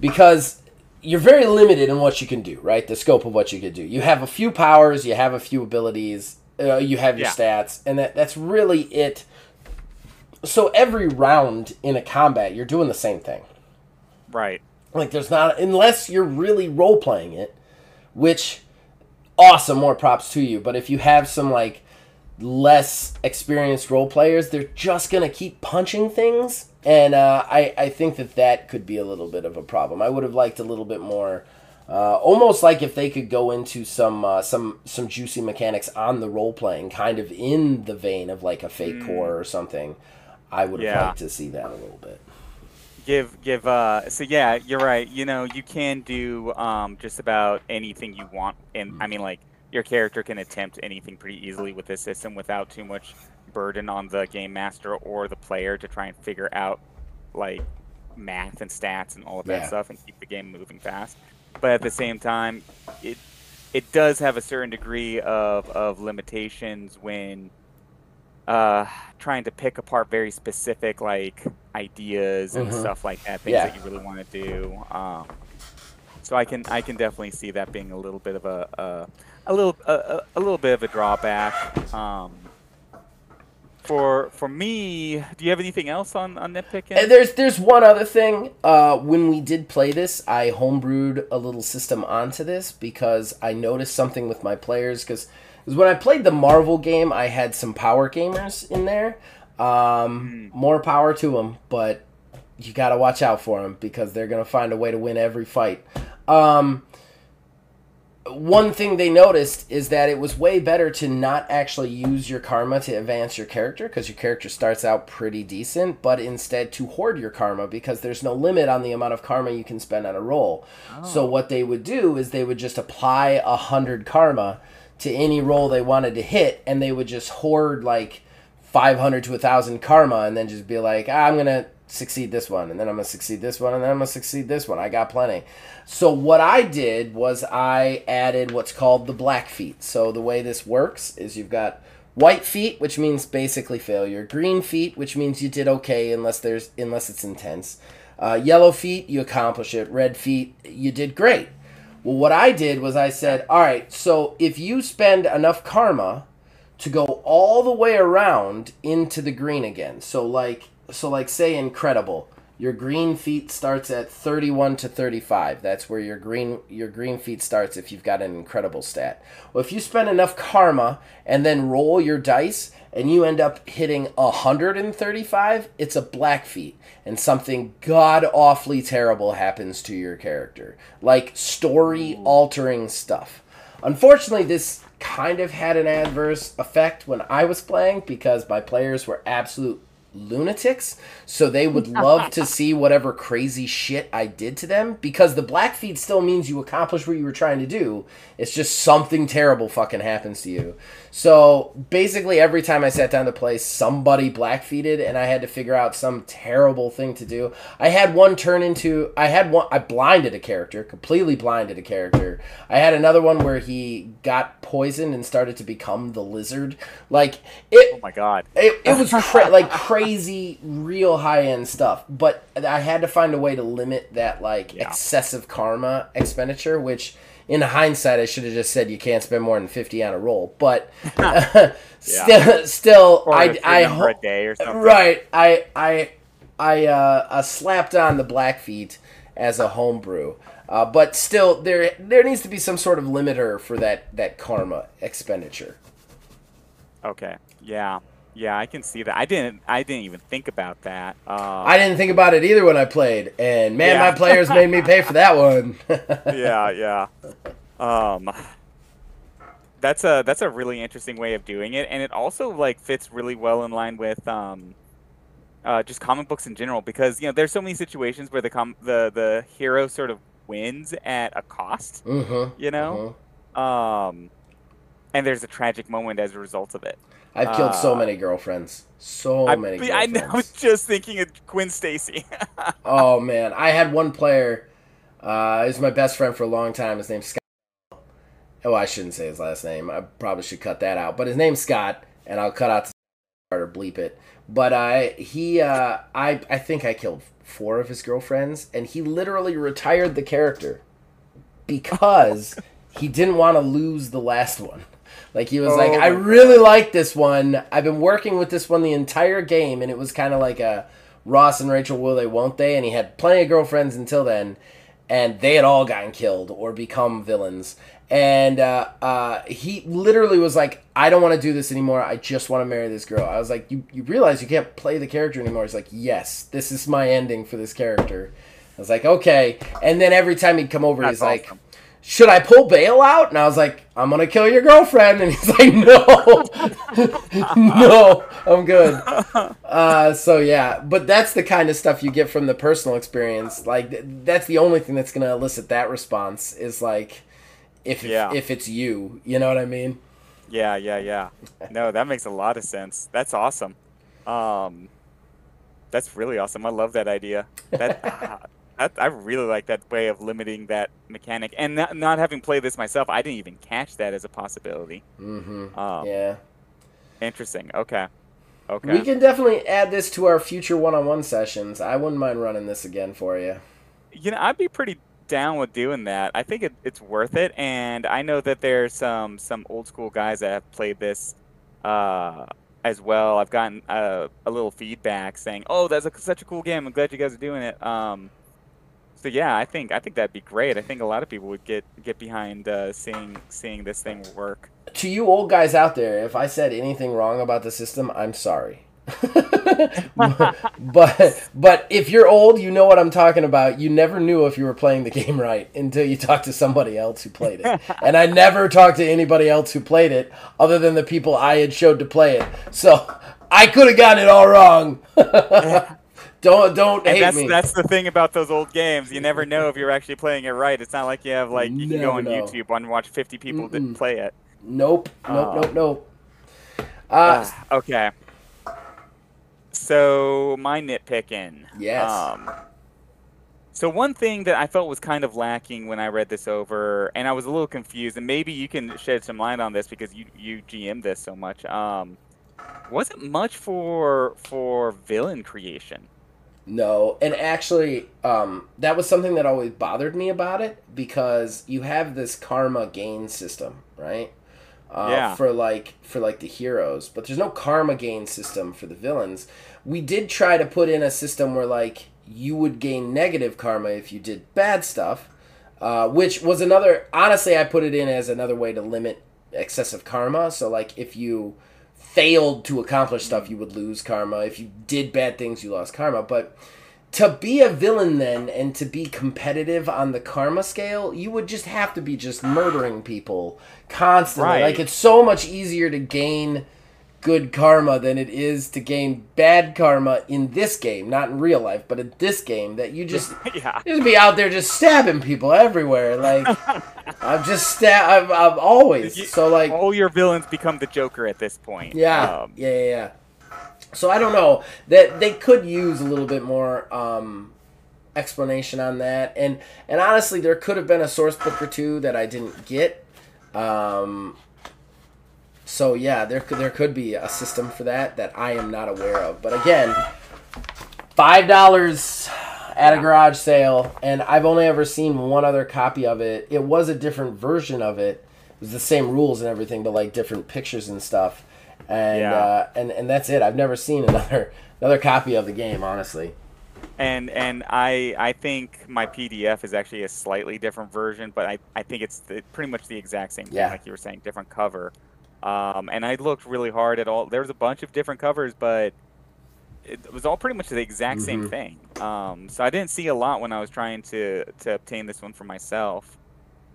Because you're very limited in what you can do, right? The scope of what you can do. You have a few powers, you have a few abilities, uh, you have your Yeah. stats, and that, that's really it. So every round in a combat, you're doing the same thing. right. Like there's not unless you're really role playing it, which awesome, more props to you. But if you have some like less experienced role players, they're just gonna keep punching things, and uh, I I think that that could be a little bit of a problem. I would have liked a little bit more Uh, almost like if they could go into some uh, some some juicy mechanics on the role playing, kind of in the vein of like a fake Mm. core or something. I would have Yeah. liked to see that a little bit. Give give uh so yeah you're right. You know you can do um just about anything you want and i mean like your character can attempt anything pretty easily with this system without too much burden on the game master or the player to try and figure out like math and stats and all of that Yeah. stuff and keep the game moving fast. But at the same time it it does have a certain degree of of limitations when uh trying to pick apart very specific like ideas and Mhm. stuff like that things Yeah. that you really want to do um so i can i can definitely see that being a little bit of a a, a little a, a, a little bit of a drawback um for for me do you have anything else on on nitpicking And there's there's one other thing. Uh, when we did play this, I homebrewed a little system onto this because I noticed something with my players. Because when I played the Marvel game, I had some power gamers in there. Um, More power to them, but you got to watch out for them because they're gonna find a way to win every fight. Um, one thing they noticed is that it was way better to not actually use your karma to advance your character because your character starts out pretty decent, but instead to hoard your karma because there's no limit on the amount of karma you can spend on a roll. So what they would do is they would just apply a hundred karma to any role they wanted to hit, and they would just hoard like 500 to a 1000 karma and then just be like ah, i'm gonna succeed this one and then i'm gonna succeed this one and then i'm gonna succeed this one. I got plenty. So what i did was i added what's called the black feat. So the way this works is you've got white feat which means basically failure green feat which means you did okay unless there's unless it's intense uh, yellow feat you accomplish it red feat you did great well what i did was i said all right so if you spend enough karma to go all the way around into the green again. So like so like say incredible. Your green feat starts at 31 to 35. That's where your green your green feat starts if you've got an incredible stat. Well, if you spend enough karma and then roll your dice and you end up hitting 135, it's a black feat and something god awfully terrible happens to your character. Like story altering stuff. Unfortunately, this kind of had an adverse effect when I was playing because my players were absolute lunatics. So they would [LAUGHS] love to see whatever crazy shit I did to them because the black feed still means you accomplish what you were trying to do. It's just something terrible fucking happens to you. So basically, every time I sat down to play, somebody blackfeeted, and I had to figure out some terrible thing to do. I had one turn into I had one I blinded a character, completely blinded a character. I had another one where he got poisoned and started to become the lizard. Like it oh my god it, it was [LAUGHS] cra- like crazy, real high end stuff. But I had to find a way to limit that like Yeah. excessive karma expenditure, which in hindsight I should have just said you can't spend more than fifty on a roll. But [LAUGHS] [LAUGHS] still, still, or I a I number ho- a day or something right. I I I uh, uh, slapped on the Blackfeet as a homebrew. Uh, but still, there there needs to be some sort of limiter for that, that karma expenditure. okay yeah yeah i can see that i didn't i didn't even think about that um, I didn't think about it either when I played, and man, Yeah. my players made me pay for that one. [LAUGHS] yeah, yeah. Um, that's a that's a really interesting way of doing it, and it also like fits really well in line with um, uh, just comic books in general because you know there's so many situations where the com- the the hero sort of wins at a cost, mm-hmm. you know, um, and there's a tragic moment as a result of it. I've killed so Uh, many girlfriends. So I, many I, girlfriends. I was just thinking of Gwen Stacy. [LAUGHS] oh man, I had one player. Uh, he was my best friend for a long time. His name's Scott. Oh, I shouldn't say his last name. I probably should cut that out. But his name's Scott, and I'll cut out the or bleep it. But I he uh, I I think I killed four of his girlfriends, and he literally retired the character because he didn't want to lose the last one. Like he was Oh like, I really like this one. I've been working with this one the entire game, and it was kind of like a Ross and Rachel will they won't they? And he had plenty of girlfriends until then, and they had all gotten killed or become villains. And uh, uh, he literally was like, I don't want to do this anymore. I just want to marry this girl. I was like, you, you realize you can't play the character anymore. He's like, yes, this is my ending for this character. I was like, okay. And then every time he'd come over, That's he's like, awesome. Should I pull bail out? And I was like, I'm gonna kill your girlfriend. [LAUGHS] And he's like, no, [LAUGHS] no, I'm good. Uh, so yeah, but that's the kind of stuff you get from the personal experience. Like th- that's the only thing that's gonna elicit that response is like, if Yeah. if it's you, you know what I mean? Yeah, yeah, yeah. No, that makes a lot of sense. That's awesome. Um, that's really awesome. I love that idea. That, [LAUGHS] that I really like that way of limiting that mechanic. And not, not having played this myself, I didn't even catch that as a possibility. Mm-hmm. Um, yeah. Interesting. Okay. Okay. We can definitely add this to our future one-on-one sessions. I wouldn't mind running this again for you. You know, I'd be pretty down with doing that. I think it, it's worth it, and I know that there's some some old school guys that have played this uh, as well. I've gotten uh, a little feedback saying, "Oh, that's a, such a cool game. I'm glad you guys are doing it." Um, so yeah, I think I think that'd be great. I think a lot of people would get get behind uh, seeing seeing this thing work. To you old guys out there, if I said anything wrong about the system, I'm sorry. [LAUGHS] but but if you're old, you know what I'm talking about. You never knew if you were playing the game right until you talked to somebody else who played it. [LAUGHS] And I never talked to anybody else who played it other than the people I had showed to play it. So I could have gotten it all wrong. [LAUGHS] don't don't And hate that's me. that's the thing about those old games. You never [LAUGHS] know if you're actually playing it right. It's not like you have like you can go on know. YouTube and watch 50 people that Mm-mm. play it. Nope, nope, Oh. nope, nope. Uh, Ah, okay. So my nitpicking. Yes. Um, so one thing that I felt was kind of lacking when I read this over, and I was a little confused, and maybe you can shed some light on this because you you GM this so much. Um, wasn't much for for villain creation. No, and actually, um, that was something that always bothered me about it because you have this karma gain system, right? Uh, Yeah. For like for like the heroes, but there's no karma gain system for the villains. We did try to put in a system where like you would gain negative karma if you did bad stuff, uh, which was another. Honestly, I put it in as another way to limit excessive karma. So like if you failed to accomplish stuff, you would lose karma. If you did bad things, you lost karma. But to be a villain then and to be competitive on the karma scale, you would just have to be just murdering people constantly. Right. Like it's so much easier to gain good karma than it is to gain bad karma in this game, not in real life, but in this game that you just [LAUGHS] yeah. just be out there just stabbing people everywhere. Like [LAUGHS] I'm just stab I'm, I'm always You- so like All your villains become the Joker at this point. yeah, Um, yeah, yeah, yeah. So I don't know that they could use a little bit more um, explanation on that, and and honestly, there could have been a source book or two that I didn't get. Um, so yeah, there could there could be a system for that that I am not aware of. But again, five dollars at a garage sale, and I've only ever seen one other copy of it. It was a different version of it. It was the same rules and everything, but like different pictures and stuff. And Yeah. uh, and and that's it. I've never seen another [LAUGHS] another copy of the game, honestly. and and I I think my PDF is actually a slightly different version, but I, I think it's the, pretty much the exact same thing, Yeah. like you were saying, different cover. Um, and I looked really hard at all. There was a bunch of different covers, but it was all pretty much the exact same Mhm. thing. Um, so I didn't see a lot when I was trying to to obtain this one for myself.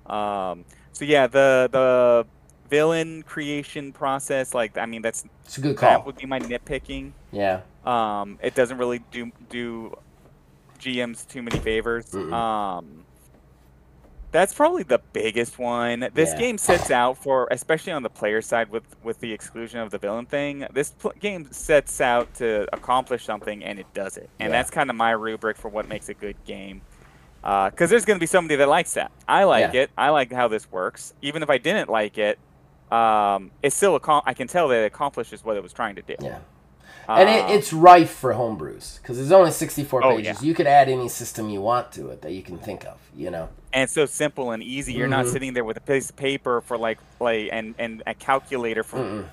Um, so yeah, the the villain creation process, like I mean, that's It's a good that would be my nitpicking. Yeah. Um, it doesn't really do do GMs too many favors. Mm-mm. Um, that's probably the biggest one. This Yeah. game sets out for, especially on the player side, with with the exclusion of the villain thing. This pl- game sets out to accomplish something, and it does it. And Yeah. that's kind of my rubric for what makes a good game. Because there's going to be somebody that likes that. I like Yeah. it. I like how this works. Even if I didn't like it, um, it's still accom- I can tell that it accomplishes what it was trying to do. Yeah. And it, Um, it's rife for homebrews because there's only 64 Oh, pages. yeah. You could add any system you want to it that you can think of. You know. and it's so simple and easy. You're not Mhm. sitting there with a piece of paper for like like and and a calculator for Mm-mm.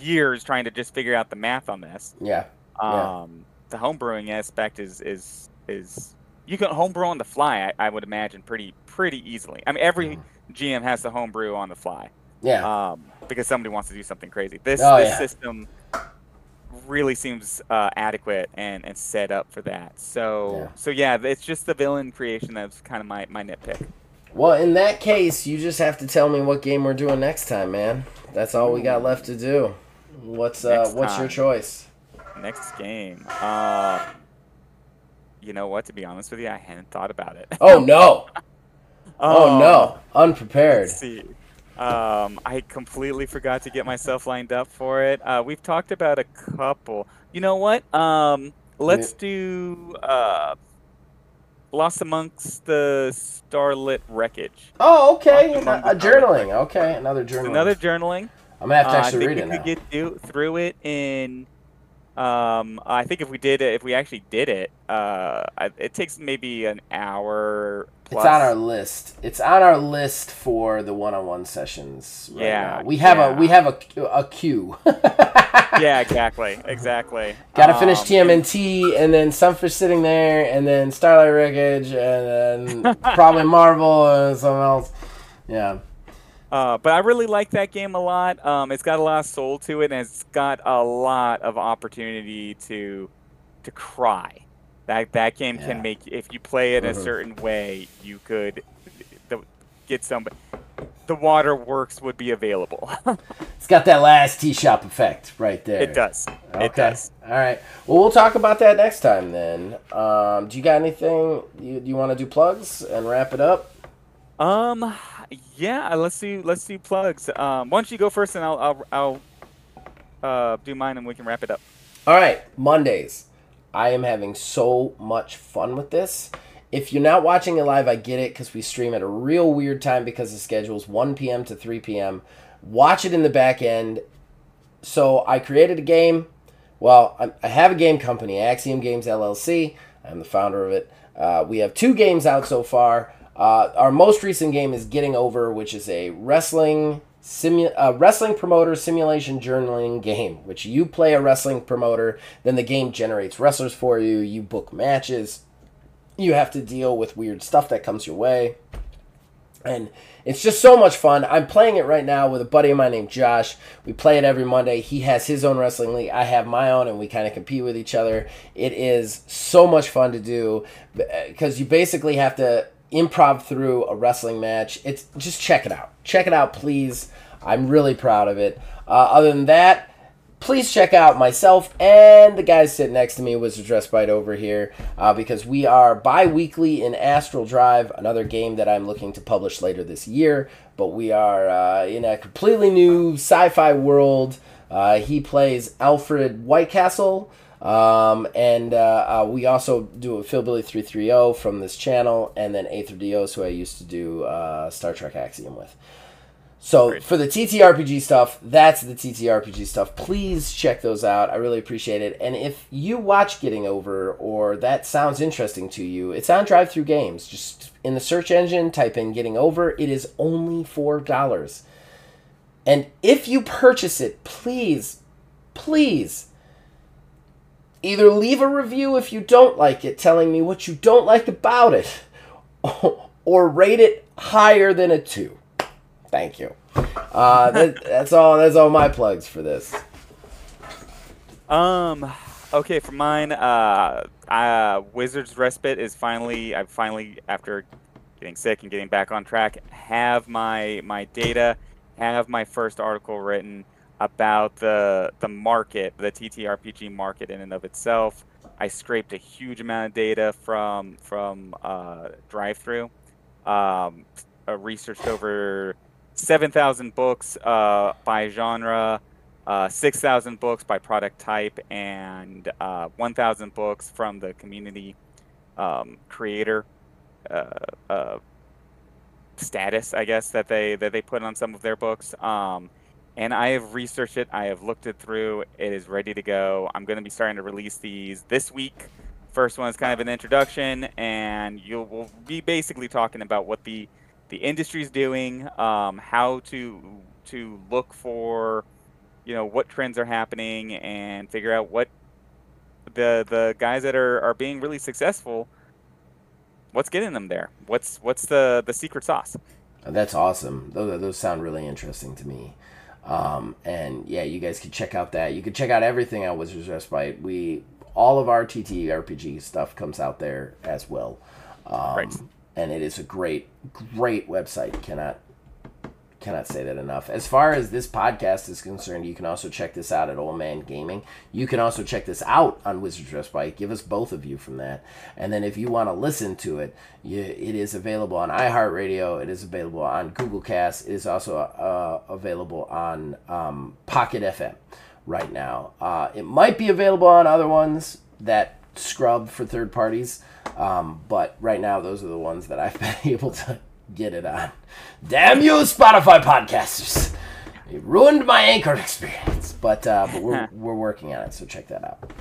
years trying to just figure out the math on this. Yeah. Yeah. Um, the homebrewing aspect is is is you can homebrew on the fly. I, I would imagine pretty pretty easily. I mean, every Mhm. GM has to homebrew on the fly Yeah. um, because somebody wants to do something crazy. This Oh, this yeah. system really seems uh, adequate and, and set up for that. So Yeah. so yeah, it's just the villain creation that's kind of my, my nitpick. Well, in that case, you just have to tell me what game we're doing next time, man. That's all we got left to do. What's uh, Next what's your choice? Next game. Uh, you know what? To be honest with you, I hadn't thought about it. Oh no! [LAUGHS] Oh Um, no! Unprepared. Let's see. Um, I completely forgot to get myself lined up for it. Uh, we've talked about a couple. You know what? Um, let's do uh, Lost Amongst the Starlit Wreckage. Oh, okay. A, Among a the Starlit journaling. Okay, another journaling. another journaling. I'm gonna have to Uh, actually think read we it could now. get do, through it in. Um, I think if we did it, if we actually did it, uh, I, it takes maybe an hour. Plus. It's on our list. It's on our list for the one-on-one sessions. Right Yeah, now. we have a we have a a queue. [LAUGHS] yeah, exactly, exactly. Got to finish Um, TMNT, and then some for sitting there, and then Starlight Wreckage, and then [LAUGHS] probably Marvel and something else. Yeah. Uh, but I really like that game a lot. Um, it's got a lot of soul to it, and it's got a lot of opportunity to to cry. That that game Yeah. can make if you play it a certain way, you could the, get some. The waterworks would be available. [LAUGHS] It's got that last Tea Shop effect right there. it does. Okay. It does. All right. Well, we'll talk about that next time then. Um, do you got anything you, you want to do plugs and wrap it up? Um, yeah. Let's do let's do plugs. Um, why don't you go first, and I'll I'll, I'll uh, do mine, and we can wrap it up. All right, Mondays. I am having so much fun with this. If you're not watching it live, I get it because we stream at a real weird time because the schedule is 1 p.m. to 3 p.m. Watch it in the back end. So I created a game. Well, I- I have a game company, Axiom Games LLC. I'm the founder of it. Uh, we have two games out so far. Uh, our most recent game is Getting Over, which is a wrestling simu- uh, wrestling promoter simulation journaling game, which you play a wrestling promoter, then the game generates wrestlers for you. You book matches. You have to deal with weird stuff that comes your way. And it's just so much fun. I'm playing it right now with a buddy of mine named Josh. We play it every Monday. He has his own wrestling league. I have my own, and we kind of compete with each other. It is so much fun to do because you basically have to improv through a wrestling match. It's just check it out. Check it out, please. I'm really proud of it. Uh, other than that, please check out myself and the guys sitting next to me, Wizards Respite over here, uh, because we are bi weekly in Astral Drive, another game that I'm looking to publish later this year. But we are uh, in a completely new sci fi world. Uh, he plays Alfred Whitecastle. Um, and uh, uh, we also do a Philbilly 330 from this channel, and then Dios, who I used to do uh, Star Trek Axiom with. So Great. for the TTRPG stuff, that's the TTRPG stuff. Please check those out. I really appreciate it. And if you watch Getting Over or that sounds interesting to you, it's on DriveThru Games. Just in the search engine, type in Getting Over. It is only four dollars. And if you purchase it, please, please, either leave a review if you don't like it, telling me what you don't like about it, [LAUGHS] or rate it higher than a two. Thank you. Uh, [LAUGHS] that, that's all. That's all my plugs for this. Um, okay, for mine, uh, uh, Wizards Respite is finally, I finally, after getting sick and getting back on track, have my my data, have my first article written about the the market, the TTRPG market in and of itself. I scraped a huge amount of data from from uh, DriveThru. Um, uh, researched over seven thousand books uh, by genre uh, 6,000 books by product type and uh, 1,000 books from the community um, creator uh, uh, status, I guess that they that they put on some of their books. Um, and I have researched it. I have looked it through. It is ready to go. I'm going to be starting to release these this week. First one is kind of an introduction, and you'll we'll be basically talking about what the the industry's doing, um, how to to look for you know what trends are happening and figure out what the the guys that are, are being really successful what's getting them there what's what's the the secret sauce That's awesome. Those those sound really interesting to me. Um, and yeah, you guys can check out that. You can check out everything on Wizards Respite. We all of our TTRPG stuff comes out there as well. Um, Right. and it is a great, great website. Cannot cannot say that enough. As far as this podcast is concerned, you can also check this out at Old Man Gaming. You can also check this out on Wizard's Respite. Give us both of you from that. And then if you want to listen to it, you, it is available on iHeartRadio. It is available on Google Cast. It is also uh, available on um, Pocket FM right now. Uh, it might be available on other ones that scrub for third parties. Um, but right now, those are the ones that I've [LAUGHS] been able to get it on. Damn you, Spotify podcasters! You ruined my anchor experience. But uh, but we're [LAUGHS] we're working on it, so check that out.